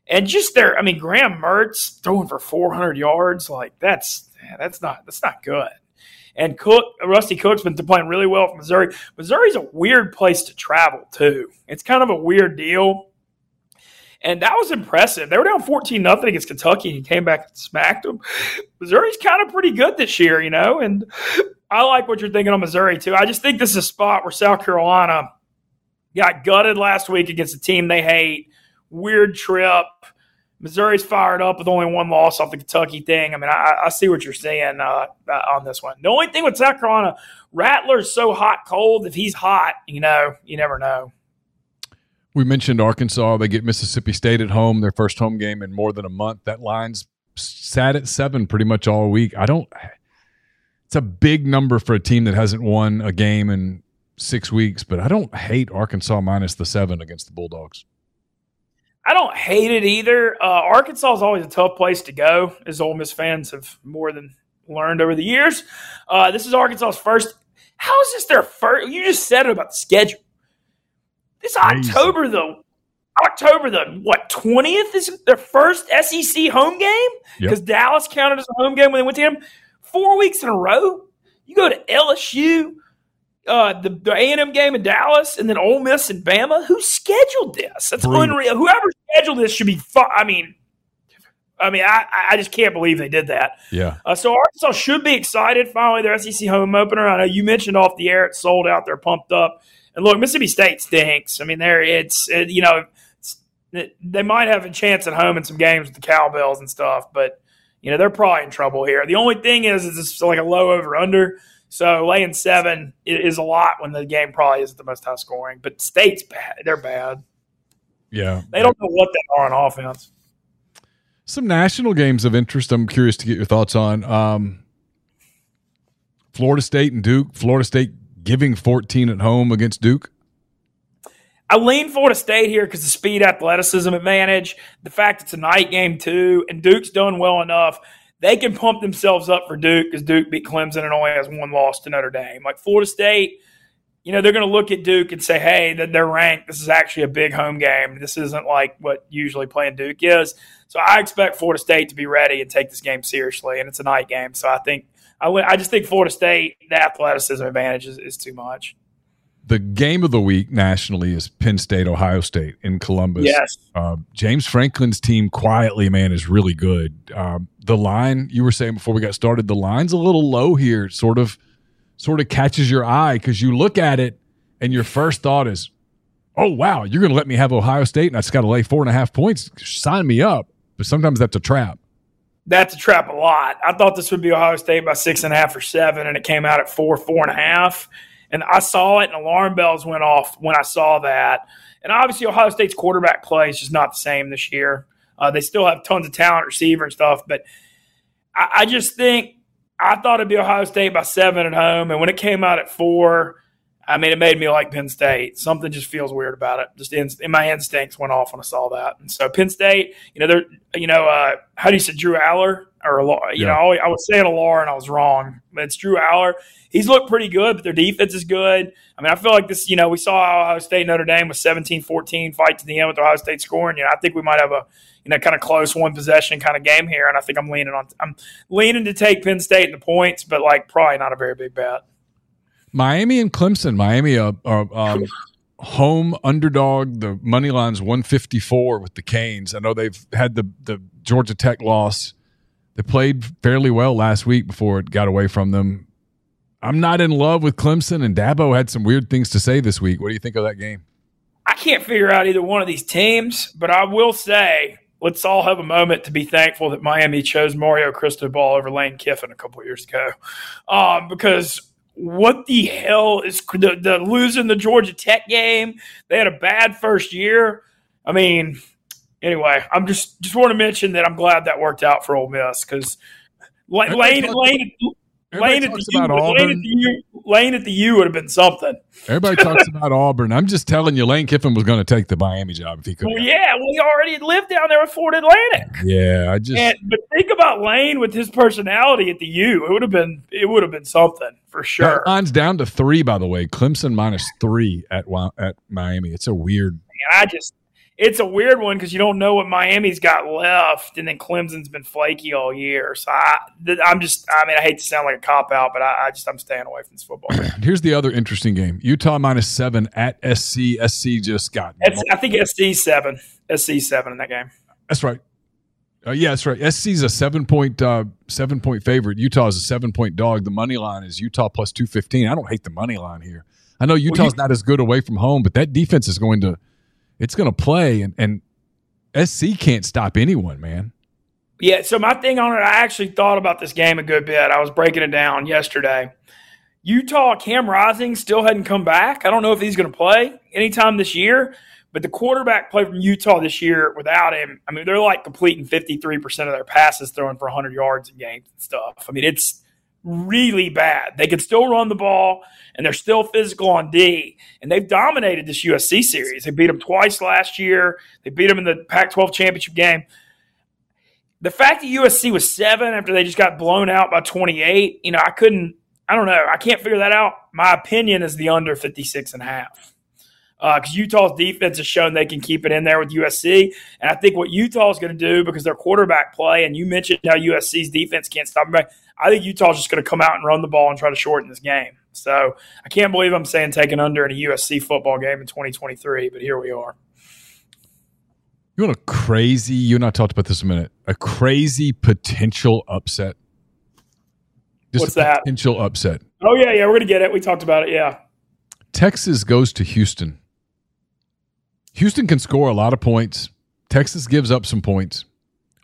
And just there, I mean, Graham Mertz throwing for 400 yards, like that's that's not that's not good. And Cook, Rusty Cook's been playing really well for Missouri. Missouri's a weird place to travel too. It's kind of a weird deal. And that was impressive. They were down 14 nothing against Kentucky and he came back and smacked them. Missouri's kind of pretty good this year, you know, and I like what you're thinking on Missouri too. I just think this is a spot where South Carolina got gutted last week against a team they hate weird trip. Missouri's fired up with only one loss off the Kentucky thing. I mean, I, I see what you're saying uh, uh, on this one. The only thing with South Carolina, Rattler's so hot cold. If he's hot, you know, you never know. We mentioned Arkansas. They get Mississippi State at home, their first home game in more than a month. That line's sat at seven pretty much all week. I don't. It's a big number for a team that hasn't won a game in six weeks, but I don't hate Arkansas minus the seven against the Bulldogs. I don't hate it either. Uh, Arkansas is always a tough place to go, as Ole Miss fans have more than learned over the years. Uh, this is Arkansas's first. How is this their first? You just said it about the schedule. This Crazy. October, the October the what twentieth is their first SEC home game because yep. Dallas counted as a home game when they went to him. Four weeks in a row. You go to LSU uh, the, the A&M game in Dallas and then Ole Miss and Bama. Who scheduled this? That's unreal. Whoever scheduled this should be. Fu- I mean, I mean, I, I just can't believe they did that. Yeah. Uh, so Arkansas should be excited. Finally, their SEC home opener. I know you mentioned off the air it's sold out. They're pumped up. And look, Mississippi State stinks. I mean, there it's it, you know it, they might have a chance at home in some games with the cowbells and stuff, but you know they're probably in trouble here. The only thing is, is it's like a low over under. So laying seven is a lot when the game probably isn't the most high scoring. But State's bad; they're bad. Yeah, they don't know what they are on offense. Some national games of interest. I'm curious to get your thoughts on. Um, Florida State and Duke. Florida State giving 14 at home against Duke. I lean Florida State here because the speed athleticism advantage, the fact it's a night game too, and Duke's done well enough they can pump themselves up for Duke because Duke beat Clemson and only has one loss to Notre Dame. Like Florida State, you know, they're going to look at Duke and say, hey, they're ranked. This is actually a big home game. This isn't like what usually playing Duke is. So I expect Florida State to be ready and take this game seriously. And it's a night game. So I think, I, I just think Florida State, the athleticism advantage is, is too much. The game of the week nationally is Penn State, Ohio State in Columbus. Yes. Uh, James Franklin's team quietly, man, is really good. Um, the line you were saying before we got started, the line's a little low here, sort of – sort of catches your eye because you look at it and your first thought is, oh, wow, you're going to let me have Ohio State and I just got to lay four and a half points. Sign me up. But sometimes that's a trap. That's a trap a lot. I thought this would be Ohio State by six and a half or seven, and it came out at four, four and a half. And I saw it, and alarm bells went off when I saw that. And obviously, Ohio State's quarterback play is just not the same this year. Uh, they still have tons of talent, receiver and stuff, but I, I just think I thought it'd be Ohio State by seven at home, and when it came out at four, I mean, it made me like Penn State. Something just feels weird about it. Just in, in my instincts went off when I saw that. And so Penn State, you know, they're, you know, uh, how do you say Drew Allar or you yeah. know, I, was saying Allar and I was wrong, but it's Drew Aller. He's looked pretty good, but their defense is good. I mean, I feel like this, you know, we saw Ohio State Notre Dame was 17-14 fight to the end with Ohio State scoring. You know, I think we might have a you know, kind of close one possession kind of game here. And I think I'm leaning on, I'm leaning to take Penn State in the points, but like probably not a very big bet. Miami and Clemson. Miami, a, a um, home underdog. The money line's 154 with the Canes. I know they've had the, the Georgia Tech loss. They played fairly well last week before it got away from them. I'm not in love with Clemson, and Dabo had some weird things to say this week. What do you think of that game? I can't figure out either one of these teams, but I will say let's all have a moment to be thankful that Miami chose Mario Cristobal over Lane Kiffin a couple years ago. Um, because what the hell is the, the, losing the Georgia Tech game? They had a bad first year. I mean, anyway, I'm just just want to mention that I'm glad that worked out for Ole Miss because Lane, Lane, Lane, Lane at, the U, Lane, at the U, Lane at the U would have been something. Everybody talks about Auburn. I'm just telling you, Lane Kiffin was going to take the Miami job if he could. Well, yeah, well, he already lived down there with Fort Atlantic. Yeah, I just. And, but think about Lane with his personality at the U. It would have been. It would have been something for sure. That line's down to three, by the way. Clemson minus three at at Miami. It's a weird. Man, I just it's a weird one because you don't know what Miami's got left, and then Clemson's been flaky all year. So I, am just, I mean, I hate to sound like a cop out, but I, I just, I'm staying away from this football. Here's the other interesting game: Utah minus seven at SC. SC just got. I think SC seven, SC seven in that game. That's right. Uh, yeah, that's right. SC's a seven point uh, seven point favorite. Utah is a seven point dog. The money line is Utah plus two fifteen. I don't hate the money line here. I know Utah's well, you, not as good away from home, but that defense is going to it's going to play, and, and SC can't stop anyone, man. Yeah. So my thing on it, I actually thought about this game a good bit. I was breaking it down yesterday. Utah, Cam Rising still hadn't come back. I don't know if he's going to play anytime this year, but the quarterback play from Utah this year without him, I mean, they're like completing 53% of their passes, throwing for 100 yards in games and stuff. I mean, it's really bad. They can still run the ball and they're still physical on D. And they've dominated this USC series. They beat them twice last year. They beat them in the Pac-12 championship game. The fact that USC was seven after they just got blown out by 28, you know, I couldn't, I don't know. I can't figure that out. My opinion is the under 56 and a half. Because uh, Utah's defense has shown they can keep it in there with USC. And I think what Utah is going to do, because their quarterback play, and you mentioned how USC's defense can't stop them, I think Utah's just going to come out and run the ball and try to shorten this game. So I can't believe I'm saying taking under in a USC football game in 2023, but here we are. You want a crazy, you and I talked about this a minute, a crazy potential upset. Just What's that? Potential upset. Oh, yeah, yeah, we're going to get it. We talked about it, yeah. Texas goes to Houston. Houston can score a lot of points. Texas gives up some points.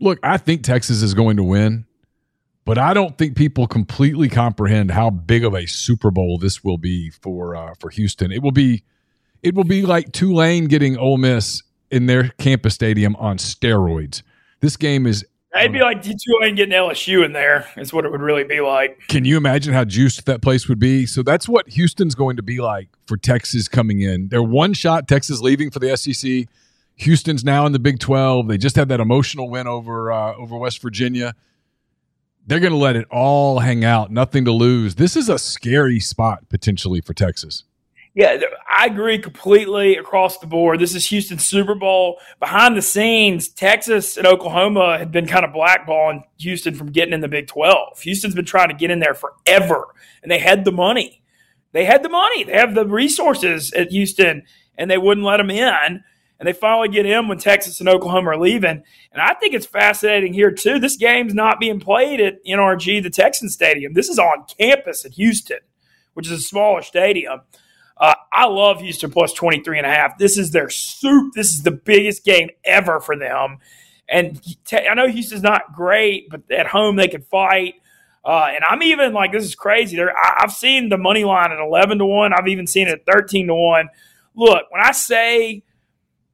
Look, I think Texas is going to win. But I don't think people completely comprehend how big of a Super Bowl this will be for uh, for Houston. It will be it will be like Tulane getting Ole Miss in their campus stadium on steroids. This game is It'd be like. Tulane getting LSU in there. Is what it would really be like. Can you imagine how juiced that place would be? So that's what Houston's going to be like for Texas coming in. They're one shot. Texas leaving for the SEC. Houston's now in the Big Twelve. They just had that emotional win over uh, over West Virginia. They're going to let it all hang out, nothing to lose. This is a scary spot potentially for Texas. Yeah, I agree completely across the board. This is Houston Super Bowl. Behind the scenes, Texas and Oklahoma had been kind of blackballing Houston from getting in the Big 12. Houston's been trying to get in there forever, and they had the money. They had the money. They have the resources at Houston, and they wouldn't let them in. And they finally get in when Texas and Oklahoma are leaving. And I think it's fascinating here, too. This game's not being played at NRG, the Texan Stadium. This is on campus at Houston, which is a smaller stadium. Uh, I love Houston plus 23 and a half. This is their soup. This is the biggest game ever for them. And I know Houston's not great, but at home they can fight. Uh, and I'm even like, this is crazy. There, I've seen the money line at 11 to 1. I've even seen it at 13 to 1. Look, when I say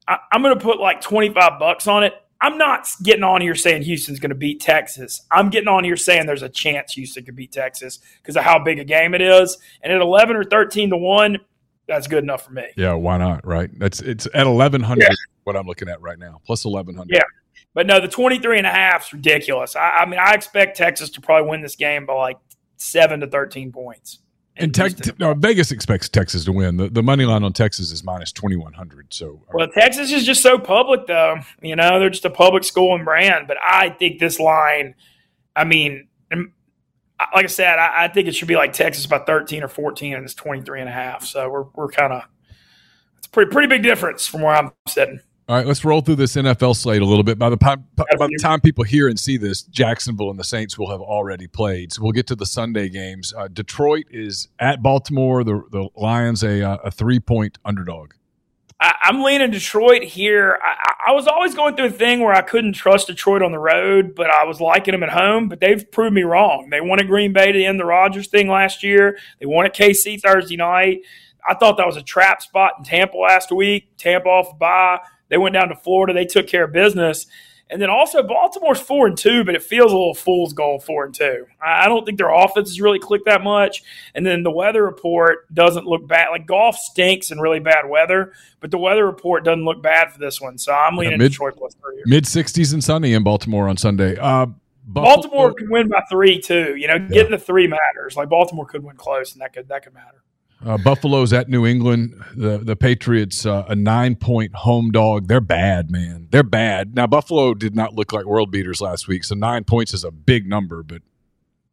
I, I'm going to put like 25 bucks on it, I'm not getting on here saying Houston's going to beat Texas. I'm getting on here saying there's a chance Houston could beat Texas because of how big a game it is. And at 11 or 13 to 1, that's good enough for me. Yeah, why not? Right? That's it's at eleven hundred. Yeah. What I'm looking at right now, plus eleven hundred. Yeah, but no, the 23 and a half is ridiculous. I, I, mean, I expect Texas to probably win this game by like seven to 13 points. And no, Vegas expects Texas to win. The, the money line on Texas is minus 2100. So, well, Texas is just so public, though. You know, they're just a public school and brand. But I think this line, I mean, like I said, I, I, think it should be like Texas by 13 or 14, and it's 23 and a half. So we're, we're kind of, it's a pretty, pretty big difference from where I'm sitting. All right, let's roll through this NFL slate a little bit. By the, by the time people hear and see this, Jacksonville and the Saints will have already played. So we'll get to the Sunday games. Uh, Detroit is at Baltimore. The, the Lions a, uh, a three point underdog. I, am leaning Detroit here. I, I, was always going through a thing where I couldn't trust Detroit on the road, but I was liking them at home. But they've proved me wrong. They won at Green Bay to end the Rodgers thing last year. They won at KC Thursday night. I thought that was a trap spot in Tampa last week. Tampa off by. They went down to Florida. They took care of business. And then also Baltimore's four and two, but it feels a little fool's goal four and two. I don't think their offense has really clicked that much. And then the weather report doesn't look bad. Like golf stinks in really bad weather, but the weather report doesn't look bad for this one. So I'm leaning yeah, mid, Detroit plus three. Mid sixties and sunny in Baltimore on Sunday. Uh, Baltimore could win by three too. You know, yeah. getting the three matters. Like Baltimore could win close, and that could that could matter. Uh, Buffalo's at New England. The the Patriots uh, a nine point home dog. They're bad, man. They're bad. Now Buffalo did not look like world beaters last week, so nine points is a big number. But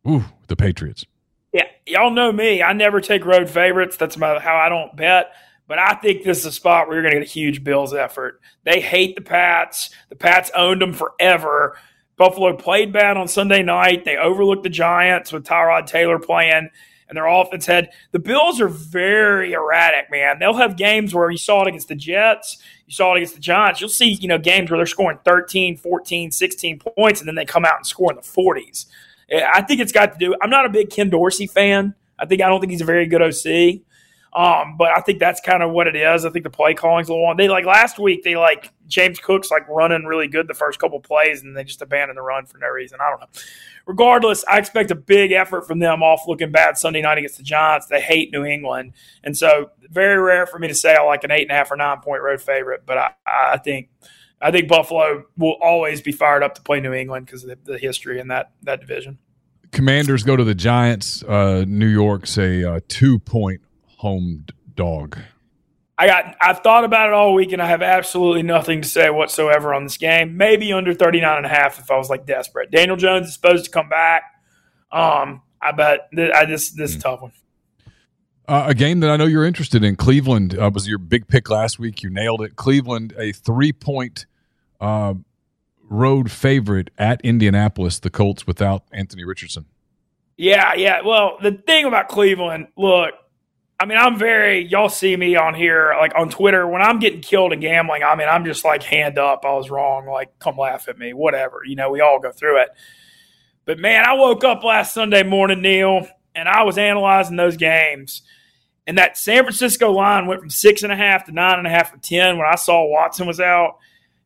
ooh, the Patriots. Yeah, y'all know me. I never take road favorites. That's my, how I don't bet. But I think this is a spot where you're going to get a huge Bills effort. They hate the Pats. The Pats owned them forever. Buffalo played bad on Sunday night. They overlooked the Giants with Tyrod Taylor playing and their offense had the Bills are very erratic, man. They'll have games where you saw it against the Jets, you saw it against the Giants. You'll see, you know, games where they're scoring 13, 14, 16 points, and then they come out and score in the 40s. I think it's got to do. I'm not a big Ken Dorsey fan. I think I don't think he's a very good OC. Um, but I think that's kind of what it is. I think the play calling's a little on. They like last week. They like James Cook's like running really good the first couple plays, and they just abandoned the run for no reason. I don't know. Regardless, I expect a big effort from them off looking bad Sunday night against the Giants. They hate New England, and so very rare for me to say I like an eight and a half or nine point road favorite. But I, I think I think Buffalo will always be fired up to play New England because of the, the, history in that that division. Commanders go to the Giants. Uh, New York's a uh, two point home dog? I got I've thought about it all week and I have absolutely nothing to say whatsoever on this game. Maybe under 39 and a half if I was like desperate. Daniel Jones is supposed to come back. Um, I bet th- I just this mm. tough one. Uh, a game that I know you're interested in. Cleveland uh, was your big pick last week. You nailed it. Cleveland, a three point uh, road favorite at Indianapolis. The Colts without Anthony Richardson. Yeah, yeah. Well, the thing about Cleveland, look, I mean, I'm very, y'all see me on here, like on Twitter, when I'm getting killed in gambling, I mean, I'm just like, hand up, I was wrong. Like, come laugh at me, whatever. You know, we all go through it. But man, I woke up last Sunday morning, Neal, and I was analyzing those games. And that San Francisco line went from six and a half to nine and a half for 10 when I saw Watson was out.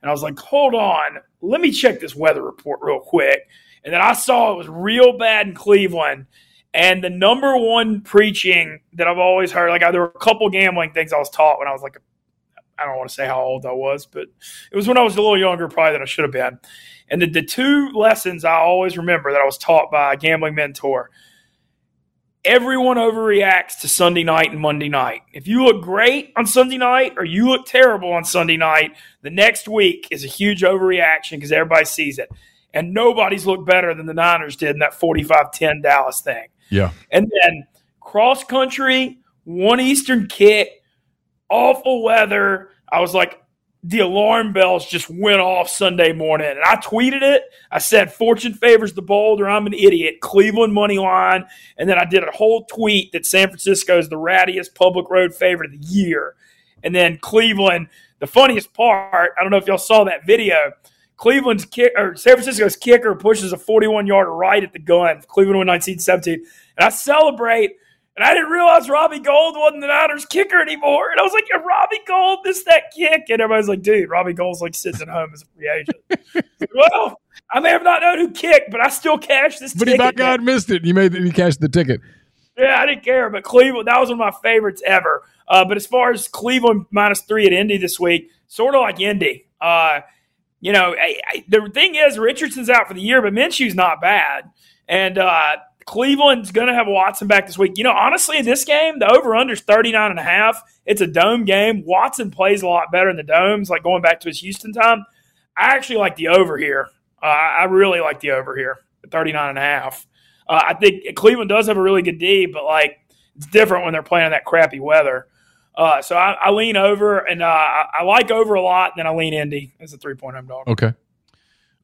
And I was like, hold on, let me check this weather report real quick. And then I saw it was real bad in Cleveland. And the number one preaching that I've always heard, like there were a couple gambling things I was taught when I was like, I don't want to say how old I was, but it was when I was a little younger, probably than I should have been. And the, the two lessons I always remember that I was taught by a gambling mentor everyone overreacts to Sunday night and Monday night. If you look great on Sunday night or you look terrible on Sunday night, the next week is a huge overreaction because everybody sees it. And nobody's looked better than the Niners did in that 45 10 Dallas thing. Yeah. And then cross country, one Eastern kick, awful weather. I was like, the alarm bells just went off Sunday morning. And I tweeted it. I said, Fortune favors the bold or I'm an idiot. Cleveland money line. And then I did a whole tweet that San Francisco is the rattiest public road favorite of the year. And then Cleveland, the funniest part, I don't know if y'all saw that video. Cleveland's kick or San Francisco's kicker pushes a 41 yarder right at the gun. Cleveland won 19 17. And I celebrate and I didn't realize Robbie Gould wasn't the Niners kicker anymore. And I was like, yeah, Robbie Gould missed that kick. And everybody's like, dude, Robbie Gould's like sitting at home as a free agent. well, I may have not known who kicked, but I still cashed this but ticket. But God missed it. You made you cashed the ticket. Yeah, I didn't care. But Cleveland, that was one of my favorites ever. Uh, but as far as Cleveland minus three at Indy this week, sort of like Indy. Uh, you know, I, I, the thing is, Richardson's out for the year, but Minshew's not bad. And uh, Cleveland's going to have Watson back this week. You know, honestly, in this game, the over under is 39 and a half. It's a dome game. Watson plays a lot better in the domes, like going back to his Houston time. I actually like the over here. Uh, I really like the over here, 39 and a half. Uh, I think Cleveland does have a really good D, but like it's different when they're playing in that crappy weather. Uh, so I, I, lean over, and uh, I, like over a lot. Then I lean Indy as a three point home dog. Okay.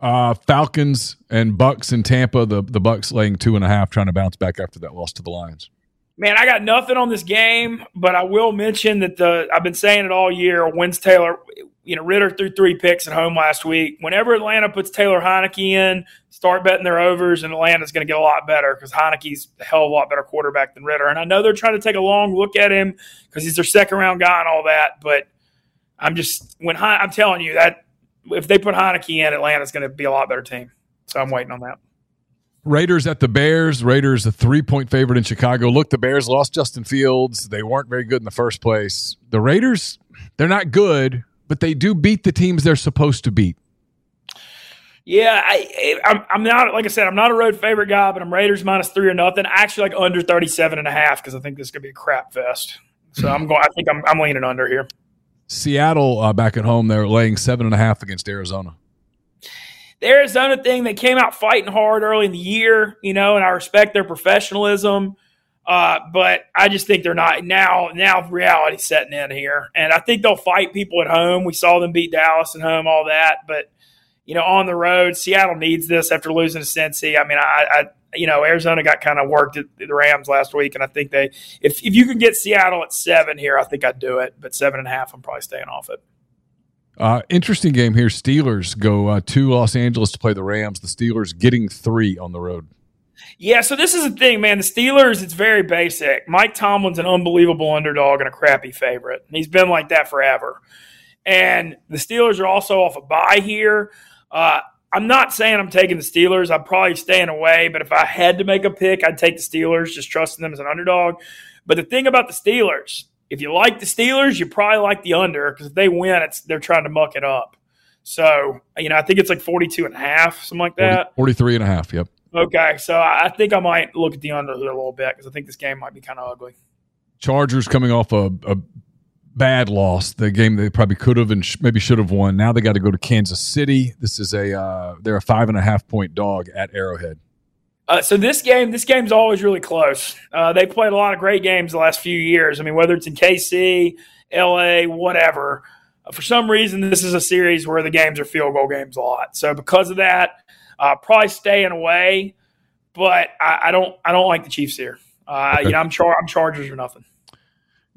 Uh, Falcons and Bucks in Tampa. The the Bucks laying two and a half, trying to bounce back after that loss to the Lions. Man, I got nothing on this game, but I will mention that the I've been saying it all year. Wins Taylor, you know, Ridder threw three picks at home last week. Whenever Atlanta puts Taylor Heinicke in, start betting their overs, and Atlanta's going to get a lot better because Heinicke's a hell of a lot better quarterback than Ridder. And I know they're trying to take a long look at him because he's their second round guy and all that. But I'm just when I'm telling you that if they put Heinicke in, Atlanta's going to be a lot better team. So I'm waiting on that. Raiders at the Bears. Raiders a three point favorite in Chicago. Look, the Bears lost Justin Fields. They weren't very good in the first place. The Raiders, they're not good, but they do beat the teams they're supposed to beat. Yeah, I, I'm, I'm not like I said, I'm not a road favorite guy, but I'm Raiders minus three or nothing. I actually like under 37 and a half because I think this is gonna be a crap fest. So I'm going. I think I'm, I'm leaning under here. Seattle uh, back at home, they're laying seven and a half against Arizona. The Arizona thing, they came out fighting hard early in the year, you know, and I respect their professionalism. Uh, but I just think they're not now. Now reality setting in here, and I think they'll fight people at home. We saw them beat Dallas at home, all that. But you know, on the road, Seattle needs this after losing to Cincy. I mean, I, I you know, Arizona got kind of worked at the Rams last week, and I think they, if if you can get Seattle at seven here, I think I'd do it. But seven and a half, I'm probably staying off it. Uh, interesting game here. Steelers go uh, to Los Angeles to play the Rams. The Steelers getting three on the road. Yeah, so this is the thing, man. The Steelers, it's very basic. Mike Tomlin's an unbelievable underdog and a crappy favorite. He's been like that forever. And the Steelers are also off a bye here. Uh, I'm not saying I'm taking the Steelers. I'm probably staying away, but if I had to make a pick, I'd take the Steelers, just trusting them as an underdog. But the thing about the Steelers, if you like the Steelers, you probably like the under because if they win, it's they're trying to muck it up. So, you know, I think it's like 42 and a half, something like that. 40, 43 and a half, yep. Okay, so I think I might look at the under here a little bit because I think this game might be kind of ugly. Chargers coming off a, a bad loss. The game they probably could have and sh- maybe should have won. Now they got to go to Kansas City. This is a uh, they're a five and a half point dog at Arrowhead. Uh, so this game, this game's always really close. Uh, they played a lot of great games the last few years. I mean, whether it's in KC, LA, whatever. Uh, for some reason, this is a series where the games are field goal games a lot. So because of that, uh, probably staying away. But I, I, don't, I don't like the Chiefs here. Uh, okay. You know, I'm, char- I'm Chargers or nothing.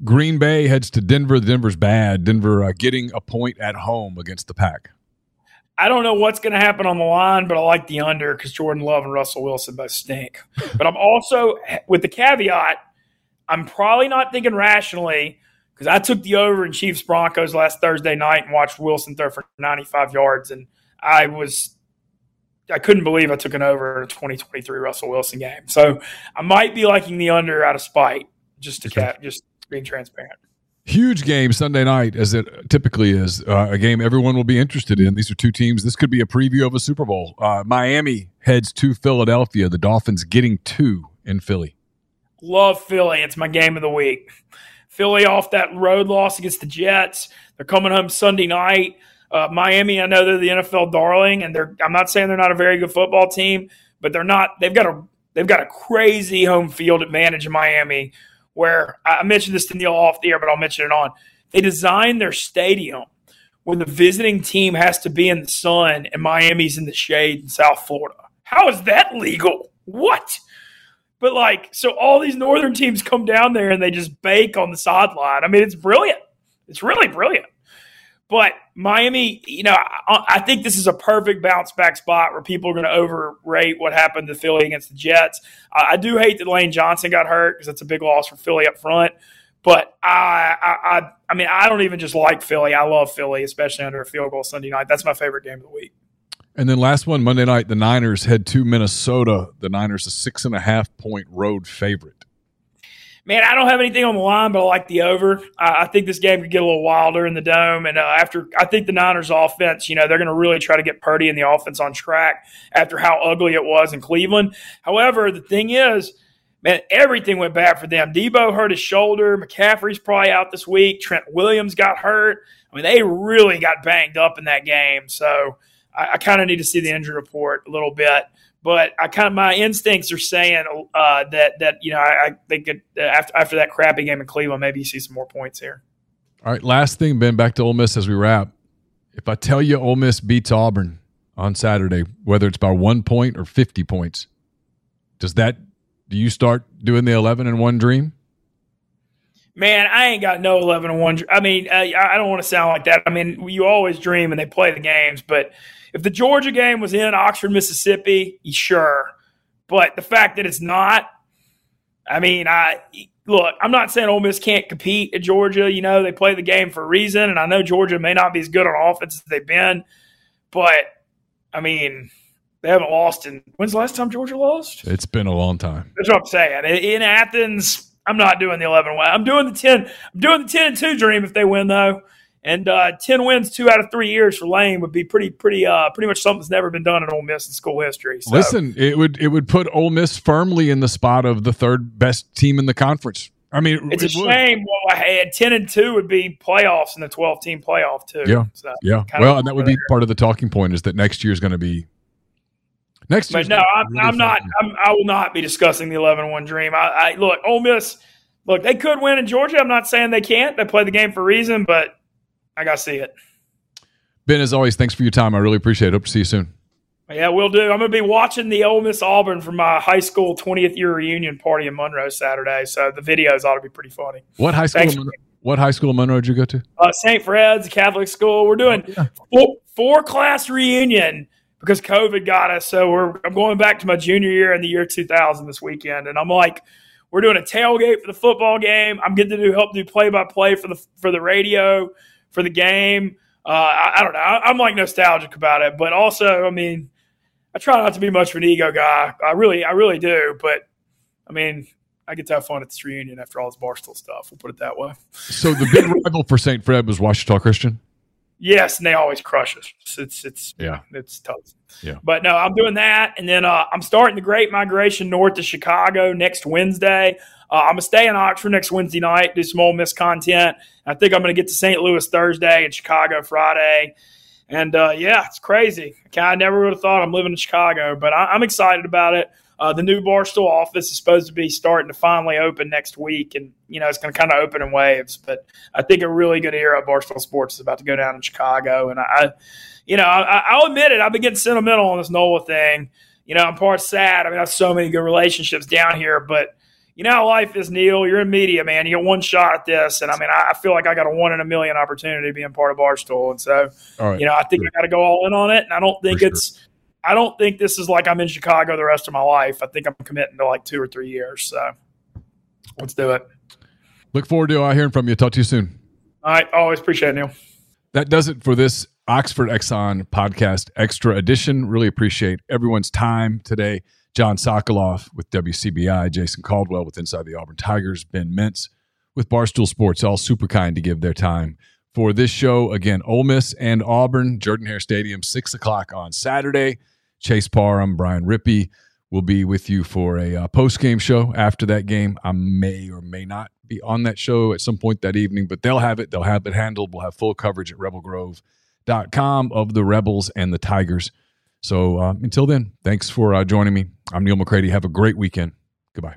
Green Bay heads to Denver. Denver's bad. Denver uh, getting a point at home against the Pack. I don't know what's going to happen on the line, but I like the under because Jordan Love and Russell Wilson both stink. but I'm also, with the caveat, I'm probably not thinking rationally because I took the over in Chiefs Broncos last Thursday night and watched Wilson throw for 95 yards, and I was. I couldn't believe I took an over in a 2023 Russell Wilson game. So I might be liking the under out of spite, just to cap, just being transparent. Huge game Sunday night, as it typically is. Uh, a game everyone will be interested in. These are two teams. This could be a preview of a Super Bowl. Uh, Miami heads to Philadelphia. The Dolphins getting two in Philly. love Philly. It's my game of the week. Philly off that road loss against the Jets. They're coming home Sunday night. Uh, Miami, I know they're the NFL darling, and they're. I'm not saying they're not a very good football team, but they're not. They've got a they've got a crazy home field advantage in Miami. Where I mentioned this to Neal off the air, but I'll mention it on. They designed their stadium where the visiting team has to be in the sun and Miami's in the shade in South Florida. How is that legal? What? But like, so all these northern teams come down there and they just bake on the sideline. I mean, it's brilliant. It's really brilliant. But Miami, you know, I, I think this is a perfect bounce back spot where people are going to overrate what happened to Philly against the Jets. I, I do hate that Lane Johnson got hurt because that's a big loss for Philly up front. But I, I, I, I mean, I don't even just like Philly. I love Philly, especially under a field goal Sunday night. That's my favorite game of the week. And then last one, Monday night, the Niners head to Minnesota. The Niners a six and a half point road favorite. Man, I don't have anything on the line, but I like the over. I, I think this game could get a little wilder in the dome. And uh, after, I think the Niners' offense, you know, they're going to really try to get Purdy and the offense on track after how ugly it was in Cleveland. However, the thing is, man, everything went bad for them. Deebo hurt his shoulder. McCaffrey's probably out this week. Trent Williams got hurt. I mean, they really got banged up in that game. So I, I kind of need to see the injury report a little bit. But I kind of my instincts are saying uh, that that you know I, I think it, after after that crappy game in Cleveland, maybe you see some more points here. All right, last thing, Ben. Back to Ole Miss as we wrap. If I tell you Ole Miss beats Auburn on Saturday, whether it's by one point or fifty points, does that do you start doing the 11 and 1 dream? Man, I ain't got no 11 and 1. I mean, uh, I don't want to sound like that. I mean, you always dream and they play the games, but if the Georgia game was in Oxford, Mississippi, sure. But the fact that it's not, I mean, I look, I'm not saying Ole Miss can't compete at Georgia. You know, they play the game for a reason, and I know Georgia may not be as good on offense as they've been, but I mean, they haven't lost in when's the last time Georgia lost? It's been a long time. That's what I'm saying. In Athens, I'm not doing the 11 win. I'm doing the 10. I'm doing the 10 and 2 dream if they win though. And uh, 10 wins two out of three years for Lane would be pretty, pretty, uh, pretty much something that's never been done in Ole Miss in school history. So. Listen, it would it would put Ole Miss firmly in the spot of the third best team in the conference. I mean, it's it a would. shame. Well, I had ten and two would be playoffs in the twelve team playoff too. Yeah, so yeah. Well, and that would be part of the talking point is that next year is going to be Next, but no, I'm, really I'm not. I'm, i will not be discussing the 11-1 dream. I, I look, Ole Miss. Look, they could win in Georgia. I'm not saying they can't. They play the game for a reason, but I got to see it. Ben, as always, thanks for your time. I really appreciate it. Hope to see you soon. Yeah, we'll do. I'm going to be watching the Ole Miss Auburn for my high school 20th year reunion party in Monroe Saturday. So the videos ought to be pretty funny. What high school? Monroe, what high school in Monroe did you go to? Uh, St. Fred's Catholic school. We're doing oh, yeah. four, four class reunion because COVID got us. So we're I'm going back to my junior year in the year 2000 this weekend, and I'm like, we're doing a tailgate for the football game. I'm getting to do help do play by play for the for the radio for the game. Uh, I, I, don't know. I, am like nostalgic about it, but also, I mean, I try not to be much of an ego guy. I really, I really do. But I mean, I get to have fun at this reunion after all this barstool stuff. We'll put it that way. So the big rival for St. Fred was Ouachita Christian. Yes, and they always crush us. It's it's yeah, it's tough. Yeah, but no, I'm doing that, and then uh, I'm starting the Great Migration north to Chicago next Wednesday. Uh, I'm gonna stay in Oxford next Wednesday night, do some Ole Miss content. I think I'm gonna get to St. Louis Thursday and Chicago Friday, and uh, yeah, it's crazy. I never would have thought I'm living in Chicago, but I, I'm excited about it. Uh, the new Barstool office is supposed to be starting to finally open next week, and you know it's going to kind of open in waves. But I think a really good era of Barstool Sports is about to go down in Chicago, and I, you know, I, will admit it. I've been getting sentimental on this NOLA thing. You know, I'm part sad. I mean, I have so many good relationships down here, but you know how life is, Neal. You're in media, man. You get one shot at this, and I mean, I, I feel like I got a one in a million opportunity being part of Barstool, and so right. you know, I think sure. I got to go all in on it. And I don't think For it's sure. I don't think this is like I'm in Chicago the rest of my life. I think I'm committing to like two or three years. So let's do it. Look forward to uh, hearing from you. Talk to you soon. All right. Always appreciate it, Neal. That does it for this Oxford Exxon podcast extra edition. Really appreciate everyone's time today. Jon Sokoloff with WCBI, Jason Caldwell with Inside the Auburn Tigers, Ben Mintz with Barstool Sports, all super kind to give their time for this show. Again, Ole Miss and Auburn, Jordan Hare Stadium, 6 o'clock on Saturday. Chase Parham, Brian Rippey We'll be with you for a uh, post game show after that game. I may or may not be on that show at some point that evening, but they'll have it. They'll have it handled. We'll have full coverage at rebelgrove.com of the Rebels and the Tigers. So uh, until then, thanks for uh, joining me. I'm Neal McCready. Have a great weekend. Goodbye.